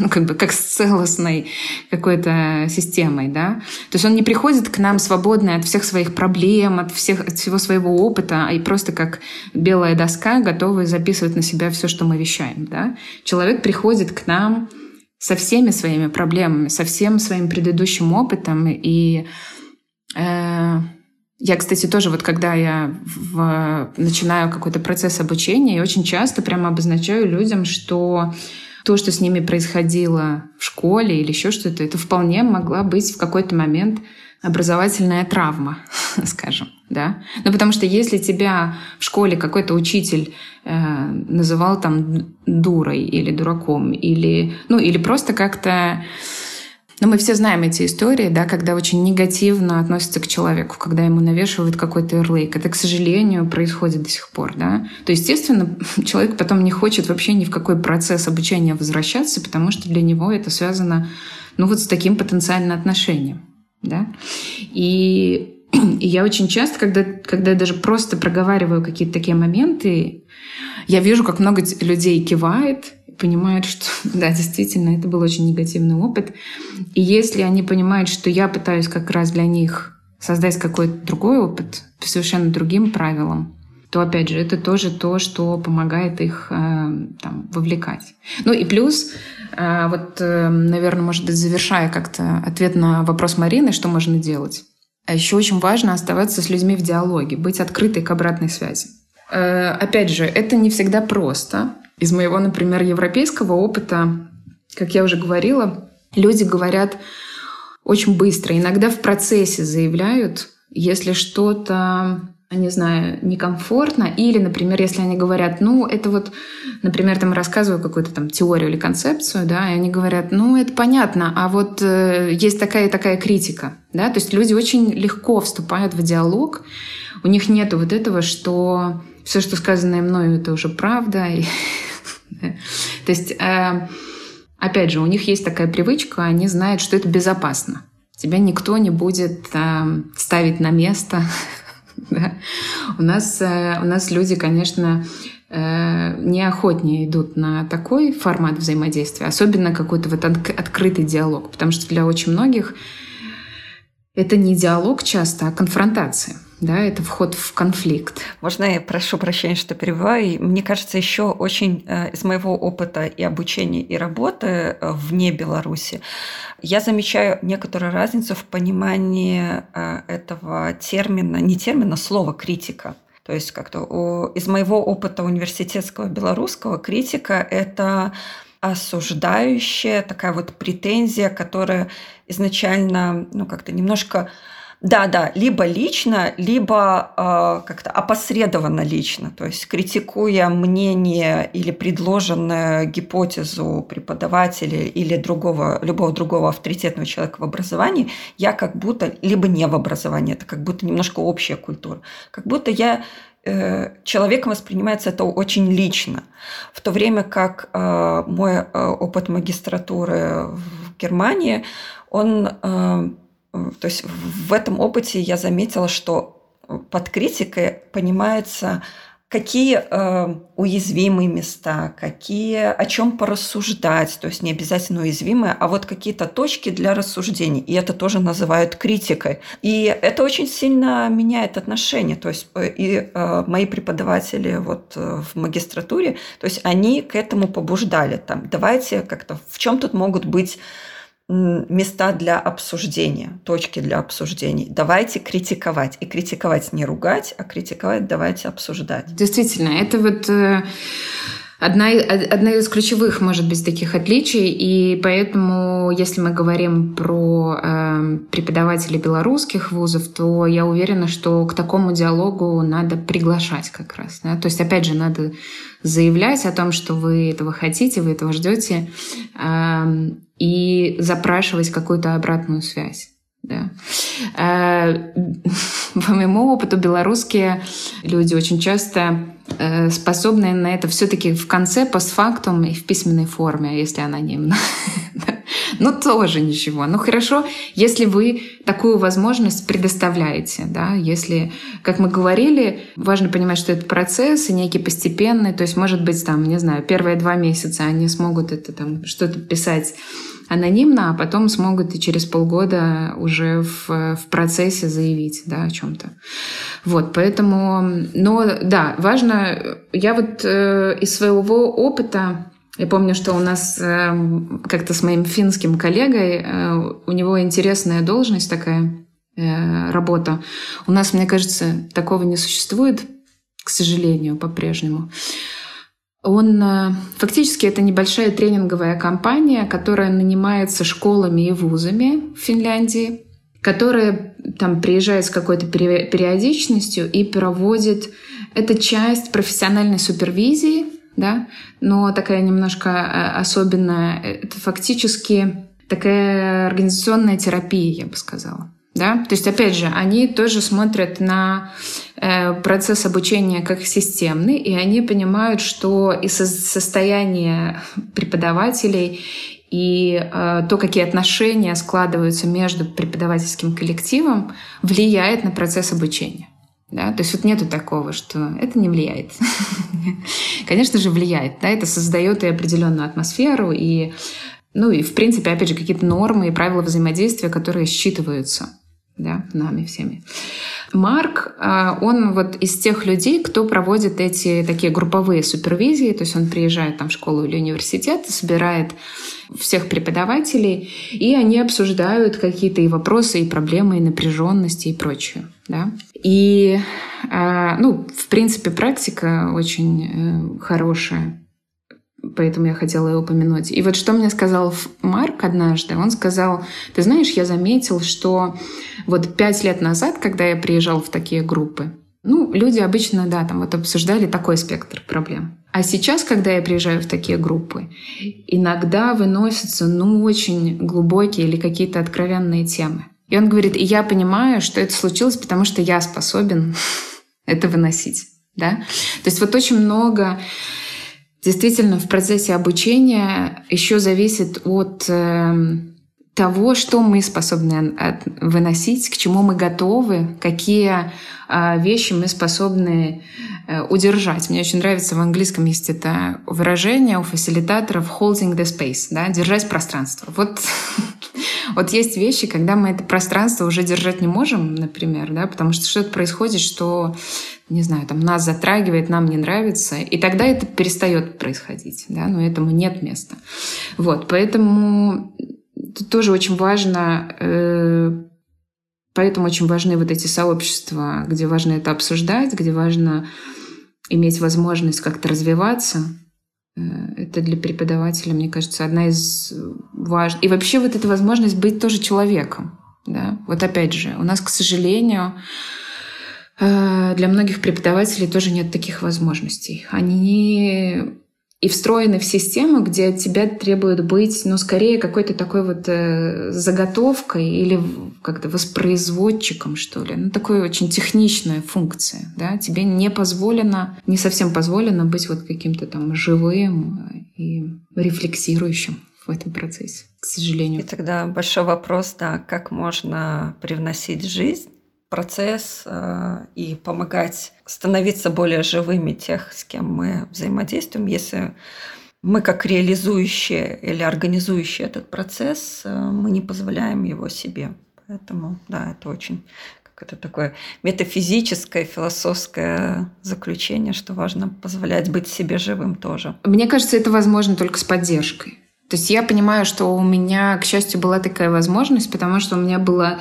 [SPEAKER 4] ну, как бы как с целостной какой-то системой, да. То есть он не приходит к нам свободный от всех своих проблем, от, всех, от всего своего опыта, а и просто как белая доска, готовый записывать на себя все, что мы вещаем, да. Человек приходит к нам со всеми своими проблемами, со всем своим предыдущим опытом. И э, я, кстати, тоже вот когда я в, начинаю какой-то процесс обучения, я очень часто прямо обозначаю людям, что то, что с ними происходило в школе или еще что-то, это вполне могла быть в какой-то момент образовательная травма, скажем, да. Ну, потому что если тебя в школе какой-то учитель э, называл там дурой или дураком, или, ну, или просто как-то но мы все знаем эти истории, да, когда очень негативно относятся к человеку, когда ему навешивают какой-то ярлык. Это, к сожалению, происходит до сих пор. Да? То, естественно, человек потом не хочет вообще ни в какой процесс обучения возвращаться, потому что для него это связано ну, вот с таким потенциальным отношением. Да? И и я очень часто, когда, когда я даже просто проговариваю какие-то такие моменты, я вижу, как много людей кивает, понимают, что да, действительно, это был очень негативный опыт. И если они понимают, что я пытаюсь как раз для них создать какой-то другой опыт по совершенно другим правилам, то, опять же, это тоже то, что помогает их э, там, вовлекать. Ну и плюс, э, вот, э, наверное, может быть, завершая как-то ответ на вопрос Марины, что можно делать. А еще очень важно оставаться с людьми в диалоге, быть открытой к обратной связи. Опять же, это не всегда просто. Из моего, например, европейского опыта, как я уже говорила, люди говорят очень быстро. Иногда в процессе заявляют, если что-то не знаю, некомфортно. Или, например, если они говорят, ну, это вот, например, там рассказываю какую-то там теорию или концепцию, да, и они говорят, ну, это понятно, а вот э, есть такая и такая критика, да, то есть люди очень легко вступают в диалог, у них нету вот этого, что все, что сказанное мною, это уже правда. То есть, э, опять же, у них есть такая привычка, они знают, что это безопасно. Тебя никто не будет э, ставить на место. У, нас, э, у нас люди, конечно, неохотнее идут на такой формат взаимодействия, особенно какой-то вот открытый диалог, потому что для очень многих это не диалог часто, а конфронтация. Да, это вход в конфликт.
[SPEAKER 1] Можно я прошу прощения, что перебиваю? Мне кажется, еще очень э, из моего опыта и обучения, и работы э, вне Беларуси, я замечаю некоторую разницу в понимании э, этого термина, не термина, слова критика. То есть как-то из моего опыта университетского белорусского критика это осуждающая такая вот претензия, которая изначально, ну, как-то немножко да, да, либо лично, либо э, как-то опосредованно лично, то есть критикуя мнение или предложенную гипотезу преподавателя или другого, любого другого авторитетного человека в образовании, я как будто, либо не в образовании, это как будто немножко общая культура, как будто я э, человеком воспринимается это очень лично, в то время как э, мой э, опыт магистратуры в Германии, он то есть в этом опыте я заметила, что под критикой понимается, какие э, уязвимые места, какие, о чем порассуждать, то есть не обязательно уязвимые, а вот какие-то точки для рассуждений. И это тоже называют критикой. И это очень сильно меняет отношения. То есть э, и э, мои преподаватели вот э, в магистратуре, то есть они к этому побуждали. Там, давайте как-то, в чем тут могут быть места для обсуждения, точки для обсуждений. Давайте критиковать. И критиковать не ругать, а критиковать давайте обсуждать.
[SPEAKER 4] Действительно, это вот э, одна, одна из ключевых, может быть, таких отличий. И поэтому, если мы говорим про э, преподавателей белорусских вузов, то я уверена, что к такому диалогу надо приглашать как раз. Да? То есть, опять же, надо заявлять о том, что вы этого хотите, вы этого ждете. Э, и запрашивать какую-то обратную связь. Э, по моему опыту белорусские люди очень часто э, способны на это все-таки в конце постфактум и в письменной форме, если анонимно. Ну, тоже ничего. Ну, хорошо, если вы такую возможность предоставляете, да, если, как мы говорили, важно понимать, что это процесс и некий постепенный, то есть, может быть, там, не знаю, первые два месяца они смогут это там что-то писать анонимно, а потом смогут и через полгода уже в, в процессе заявить да, о чем-то. Вот, поэтому, но да, важно, я вот э, из своего опыта я помню, что у нас э, как-то с моим финским коллегой, э, у него интересная должность такая, э, работа. У нас, мне кажется, такого не существует, к сожалению, по-прежнему. Он э, фактически это небольшая тренинговая компания, которая нанимается школами и вузами в Финляндии, которая там приезжает с какой-то периодичностью и проводит это часть профессиональной супервизии, да, но такая немножко э, особенная. Это фактически такая организационная терапия, я бы сказала. Да? То есть, опять же, они тоже смотрят на э, процесс обучения как системный, и они понимают, что и состояние преподавателей, и э, то, какие отношения складываются между преподавательским коллективом, влияет на процесс обучения. Да? То есть вот нету такого, что это не влияет. Конечно же, влияет. Да? Это создает и определенную атмосферу, и, ну и, в принципе, опять же, какие-то нормы и правила взаимодействия, которые считываются да, нами всеми. Марк, а, он вот из тех людей, кто проводит эти такие групповые супервизии, то есть он приезжает там в школу или университет, собирает всех преподавателей, и они обсуждают какие-то и вопросы, и проблемы, и напряженности, и прочее. Да? И, а, ну, в принципе, практика очень э, хорошая поэтому я хотела его упомянуть. И вот что мне сказал Марк однажды, он сказал, ты знаешь, я заметил, что вот пять лет назад, когда я приезжал в такие группы, ну, люди обычно, да, там вот обсуждали такой спектр проблем. А сейчас, когда я приезжаю в такие группы, иногда выносятся, ну, очень глубокие или какие-то откровенные темы. И он говорит, и я понимаю, что это случилось, потому что я способен это выносить. Да? То есть вот очень много Действительно, в процессе обучения еще зависит от э, того, что мы способны выносить, к чему мы готовы, какие э, вещи мы способны э, удержать. Мне очень нравится в английском есть это выражение у фасилитаторов holding the space, да, держать пространство. Вот, вот есть вещи, когда мы это пространство уже держать не можем, например, да, потому что что-то происходит, что не знаю, там нас затрагивает, нам не нравится, и тогда это перестает происходить, да, но этому нет места. Вот, поэтому тут тоже очень важно, э, поэтому очень важны вот эти сообщества, где важно это обсуждать, где важно иметь возможность как-то развиваться. Э, это для преподавателя, мне кажется, одна из важных. И вообще вот эта возможность быть тоже человеком. Да? Вот опять же, у нас, к сожалению, Э, для многих преподавателей тоже нет таких возможностей. Они и встроены в систему, где от тебя требуют быть, ну, скорее какой-то такой вот э, заготовкой или как-то воспроизводчиком, что ли. Ну, такой очень техничная функция, да. Тебе не позволено, не совсем позволено быть вот каким-то там живым и рефлексирующим в этом процессе, к сожалению.
[SPEAKER 1] И тогда большой вопрос, да, как можно привносить жизнь процесс э, и помогать становиться более живыми тех, с кем мы взаимодействуем, если мы как реализующие или организующие этот процесс, э, мы не позволяем его себе. Поэтому, да, это очень как это такое метафизическое, философское заключение, что важно позволять быть себе живым тоже.
[SPEAKER 4] Мне кажется, это возможно только с поддержкой. То есть я понимаю, что у меня, к счастью, была такая возможность, потому что у меня было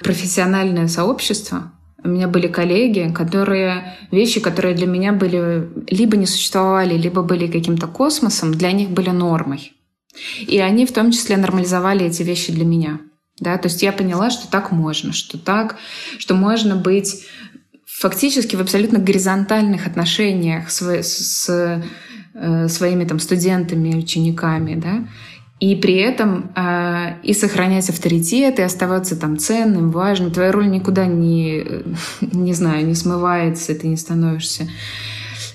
[SPEAKER 4] профессиональное сообщество. У меня были коллеги, которые вещи, которые для меня были либо не существовали, либо были каким-то космосом, для них были нормой. И они в том числе нормализовали эти вещи для меня. Да? То есть я поняла, что так можно, что так, что можно быть фактически в абсолютно горизонтальных отношениях с, с э, своими там студентами, учениками, да, и при этом э, и сохранять авторитет, и оставаться там ценным, важным. Твоя роль никуда не, не знаю, не смывается, ты не становишься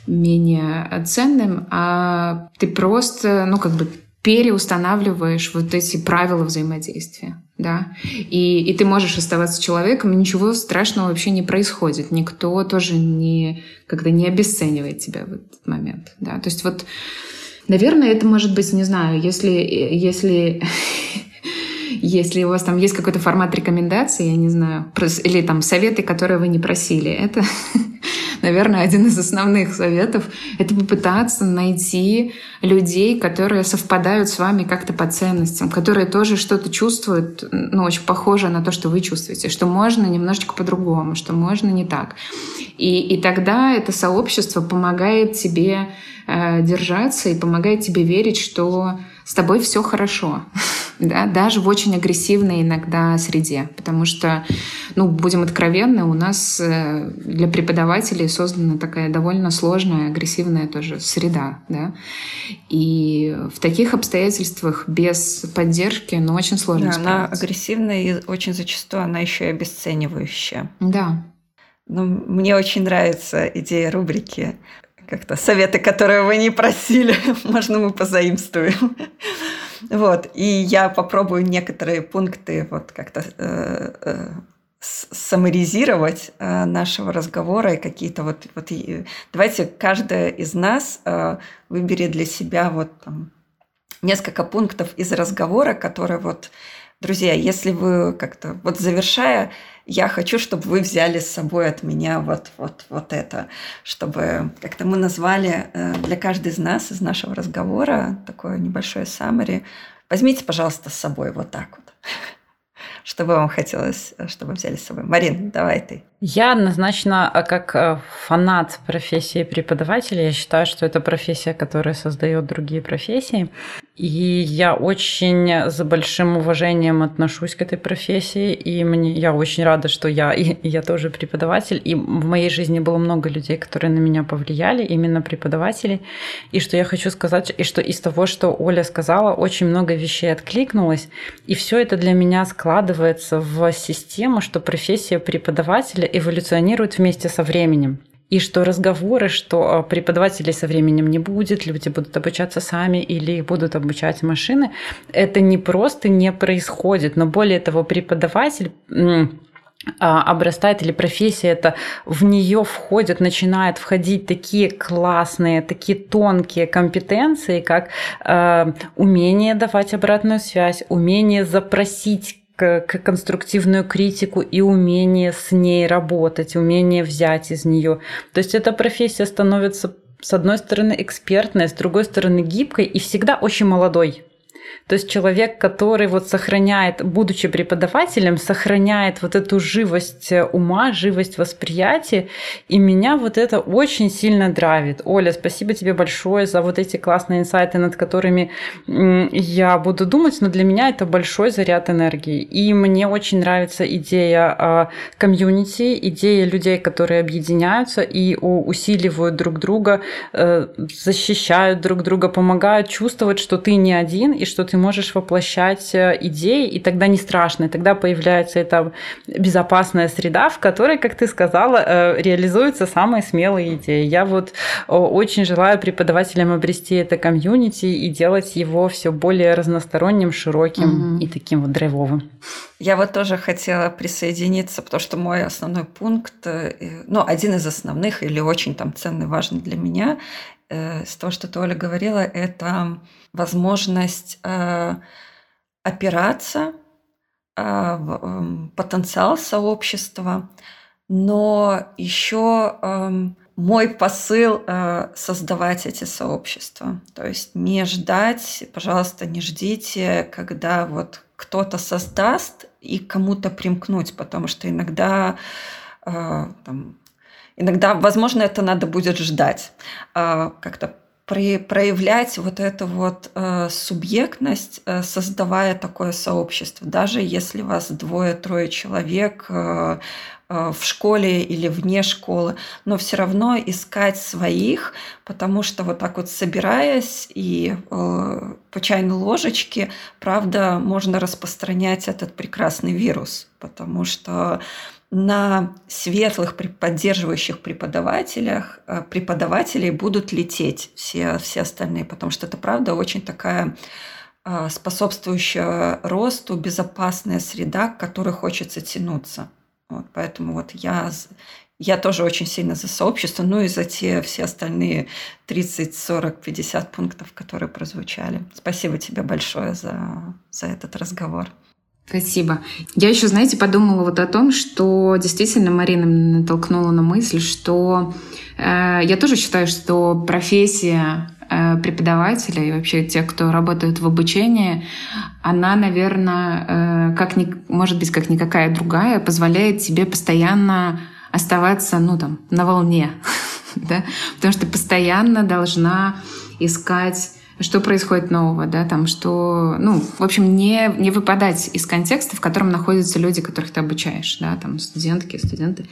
[SPEAKER 4] менее ценным, а ты просто, ну, как бы переустанавливаешь вот эти правила взаимодействия, да, и, и ты можешь оставаться человеком, и ничего страшного вообще не происходит, никто тоже не, когда не обесценивает тебя в этот момент, да, то есть вот Наверное, это может быть, не знаю, если, если, если у вас там есть какой-то формат рекомендаций, я не знаю, или там советы, которые вы не просили, это, наверное, один из основных советов. Это попытаться найти людей, которые совпадают с вами как-то по ценностям, которые тоже что-то чувствуют, ну, очень похоже на то, что вы чувствуете, что можно немножечко по-другому, что можно не так. И, и тогда это сообщество помогает тебе Э, держаться и помогает тебе верить, что с тобой все хорошо, да, даже в очень агрессивной иногда среде, потому что, ну, будем откровенны, у нас э, для преподавателей создана такая довольно сложная, агрессивная тоже среда, да, и в таких обстоятельствах без поддержки, ну, очень сложно
[SPEAKER 1] да, Она агрессивная и очень зачастую она еще и обесценивающая.
[SPEAKER 4] Да.
[SPEAKER 1] Ну, мне очень нравится идея рубрики как-то советы, которые вы не просили, можно мы позаимствуем. Вот, и я попробую некоторые пункты вот как-то э, э, саморизировать э, нашего разговора и какие-то вот, вот давайте каждая из нас э, выберет для себя вот там несколько пунктов из разговора, которые вот, друзья, если вы как-то, вот завершая, я хочу, чтобы вы взяли с собой от меня вот, вот, вот это, чтобы как-то мы назвали э, для каждой из нас, из нашего разговора, такое небольшое summary. Возьмите, пожалуйста, с собой вот так вот. Что бы вам хотелось, э, чтобы взяли с собой? Марин, давай ты.
[SPEAKER 3] Я однозначно, а, как э, фанат профессии преподавателя, я считаю, что это профессия, которая создает другие профессии. И я очень за большим уважением отношусь к этой профессии. И мне, я очень рада, что я, и, я тоже преподаватель. И в моей жизни было много людей, которые на меня повлияли, именно преподаватели. И что я хочу сказать, и что из того, что Оля сказала, очень много вещей откликнулось. И все это для меня складывается в систему, что профессия преподавателя эволюционируют вместе со временем. И что разговоры, что а, преподавателей со временем не будет, люди будут обучаться сами или их будут обучать машины, это не просто не происходит, но более того, преподаватель а, обрастает или профессия это в нее входят, начинают входить такие классные, такие тонкие компетенции, как э, умение давать обратную связь, умение запросить конструктивную критику и умение с ней работать, умение взять из нее. То есть эта профессия становится с одной стороны экспертной, с другой стороны гибкой и всегда очень молодой. То есть человек, который вот сохраняет, будучи преподавателем, сохраняет вот эту живость ума, живость восприятия. И меня вот это очень сильно драйвит. Оля, спасибо тебе большое за вот эти классные инсайты, над которыми я буду думать, но для меня это большой заряд энергии. И мне очень нравится идея а, комьюнити, идея людей, которые объединяются и усиливают друг друга, э, защищают друг друга, помогают чувствовать, что ты не один и что ты можешь воплощать э, идеи, и тогда не страшно, и тогда появляется эта безопасная среда, в которой, как ты сказала, э, реализуются самые смелые идеи. Я вот очень желаю преподавателям обрести это комьюнити и делать его все более разносторонним, широким угу. и таким вот драйвовым.
[SPEAKER 1] Я вот тоже хотела присоединиться, потому что мой основной пункт, э, ну, один из основных или очень там ценный, важный для меня, с того, что ты, Оля, говорила, это возможность э, опираться э, в э, потенциал сообщества, но еще э, мой посыл э, создавать эти сообщества. То есть не ждать, пожалуйста, не ждите, когда вот кто-то создаст и кому-то примкнуть, потому что иногда э, там, Иногда, возможно, это надо будет ждать, а, как-то проявлять вот эту вот э, субъектность, э, создавая такое сообщество. Даже если вас двое-трое человек э, в школе или вне школы, но все равно искать своих, потому что вот так вот собираясь и по чайной ложечке, правда, можно распространять этот прекрасный вирус, потому что на светлых поддерживающих преподавателях, э, преподавателей будут лететь все, все остальные, потому что это, правда, очень такая э, способствующая росту, безопасная среда, к которой хочется тянуться. Вот, поэтому вот я, я тоже очень сильно за сообщество, ну и за те все остальные 30, 40, 50 пунктов, которые прозвучали. Спасибо тебе большое за, за этот разговор.
[SPEAKER 4] Спасибо. Я еще, знаете, подумала вот о том, что действительно Марина натолкнула на мысль, что э, я тоже считаю, что профессия э, преподавателя и вообще тех, кто работает в обучении, она, наверное, э, как ни, может быть, как никакая другая, позволяет тебе постоянно оставаться, ну там, на волне, да, потому что постоянно должна искать что происходит нового, да, там, что, ну, в общем, не, не выпадать из контекста, в котором находятся люди, которых ты обучаешь, да, там, студентки, студенты.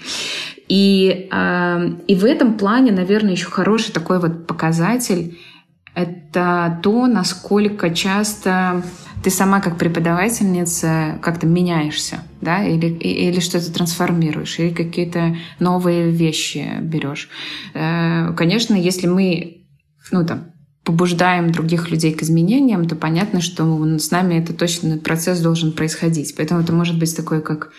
[SPEAKER 4] И, э, и в этом плане, наверное, еще хороший такой вот показатель — это то, насколько часто ты сама как преподавательница как-то меняешься, да, или, или что-то трансформируешь, или какие-то новые вещи берешь. Э, конечно, если мы, ну, там, побуждаем других людей к изменениям, то понятно, что с нами это точно процесс должен происходить. Поэтому это может быть такой, как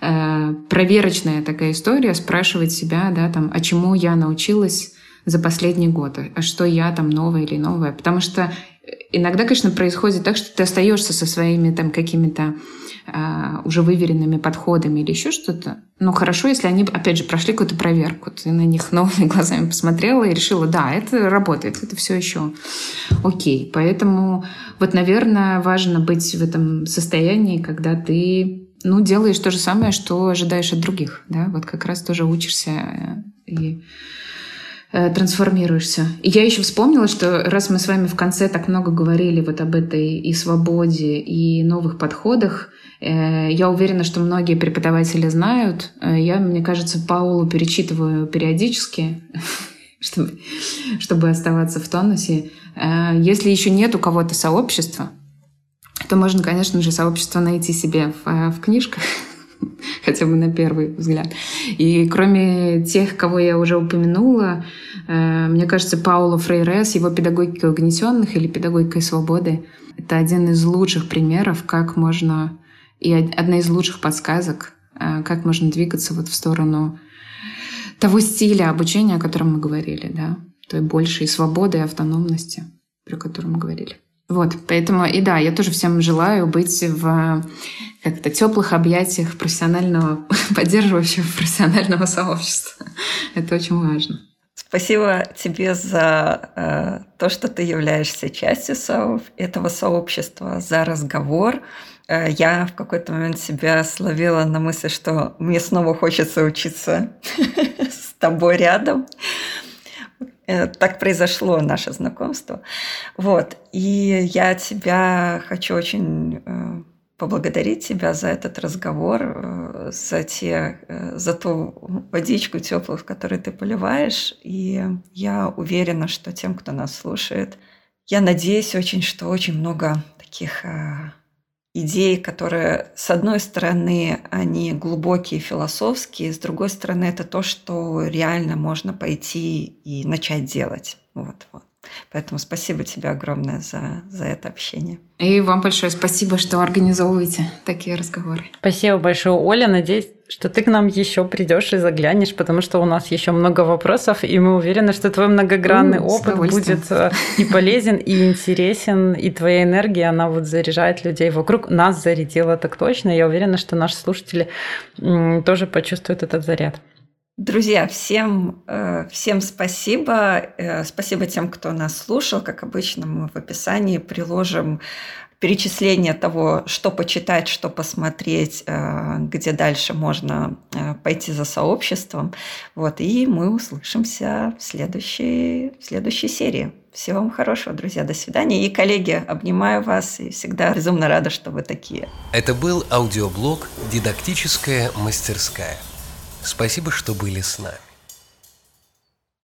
[SPEAKER 4] э, проверочная такая история, спрашивать себя, да, там, а чему я научилась за последний год, а что я там новое или новое. Потому что иногда, конечно, происходит так, что ты остаешься со своими там какими-то уже выверенными подходами или еще что-то. Но хорошо, если они, опять же, прошли какую-то проверку. Ты на них новыми глазами посмотрела и решила, да, это работает, это все еще окей. Поэтому вот, наверное, важно быть в этом состоянии, когда ты ну, делаешь то же самое, что ожидаешь от других. Да? Вот как раз тоже учишься э, и Э, трансформируешься. И я еще вспомнила, что раз мы с вами в конце так много говорили вот об этой и свободе, и новых подходах, я уверена, что многие преподаватели знают. Э, я, мне кажется, Паулу перечитываю периодически, чтобы, чтобы оставаться в тонусе. Если еще нет у кого-то сообщества, то можно, конечно же, сообщество найти себе в, в книжках, хотя бы на первый взгляд. И кроме тех, кого я уже упомянула, э, мне кажется, Пауло Фрейре с его педагогикой угнетенных или педагогикой свободы — это один из лучших примеров, как можно, и одна из лучших подсказок, э, как можно двигаться вот в сторону того стиля обучения, о котором мы говорили, да, той большей свободы и автономности, про которую мы говорили. Вот, поэтому и да, я тоже всем желаю быть в как-то теплых объятиях профессионального, поддерживающего профессионального сообщества. Это очень важно.
[SPEAKER 1] Спасибо тебе за э, то, что ты являешься частью со этого сообщества, за разговор. Э, я в какой-то момент себя словила на мысли, что мне снова хочется учиться с тобой рядом. Э, так произошло наше знакомство. Вот. И я тебя хочу очень э, поблагодарить тебя за этот разговор, э, за, те, за ту водичку теплую, в которой ты поливаешь. И я уверена, что тем, кто нас слушает, я надеюсь очень, что очень много таких идеи, которые, с одной стороны, они глубокие, философские, с другой стороны, это то, что реально можно пойти и начать делать. Вот, вот. Поэтому спасибо тебе огромное за, за это общение.
[SPEAKER 4] И вам большое спасибо, что организовываете такие разговоры.
[SPEAKER 3] Спасибо большое, Оля. Надеюсь, что ты к нам еще придешь и заглянешь, потому что у нас еще много вопросов, и мы уверены, что твой многогранный ну, опыт будет э, и полезен, и интересен, и твоя энергия, она вот заряжает людей вокруг. Нас зарядила так точно. Я уверена, что наши слушатели тоже почувствуют этот заряд.
[SPEAKER 1] Друзья, всем, э, всем спасибо. Э, спасибо тем, кто нас слушал. Как обычно, мы в описании приложим перечисление того, что почитать, что посмотреть, э, где дальше можно пойти за сообществом. Вот, и мы услышимся в следующей, в следующей серии. Всего вам хорошего, друзья. До свидания. И, коллеги, обнимаю вас и всегда безумно рада, что вы такие.
[SPEAKER 2] Это был аудиоблог «Дидактическая мастерская». Спасибо, что были с нами.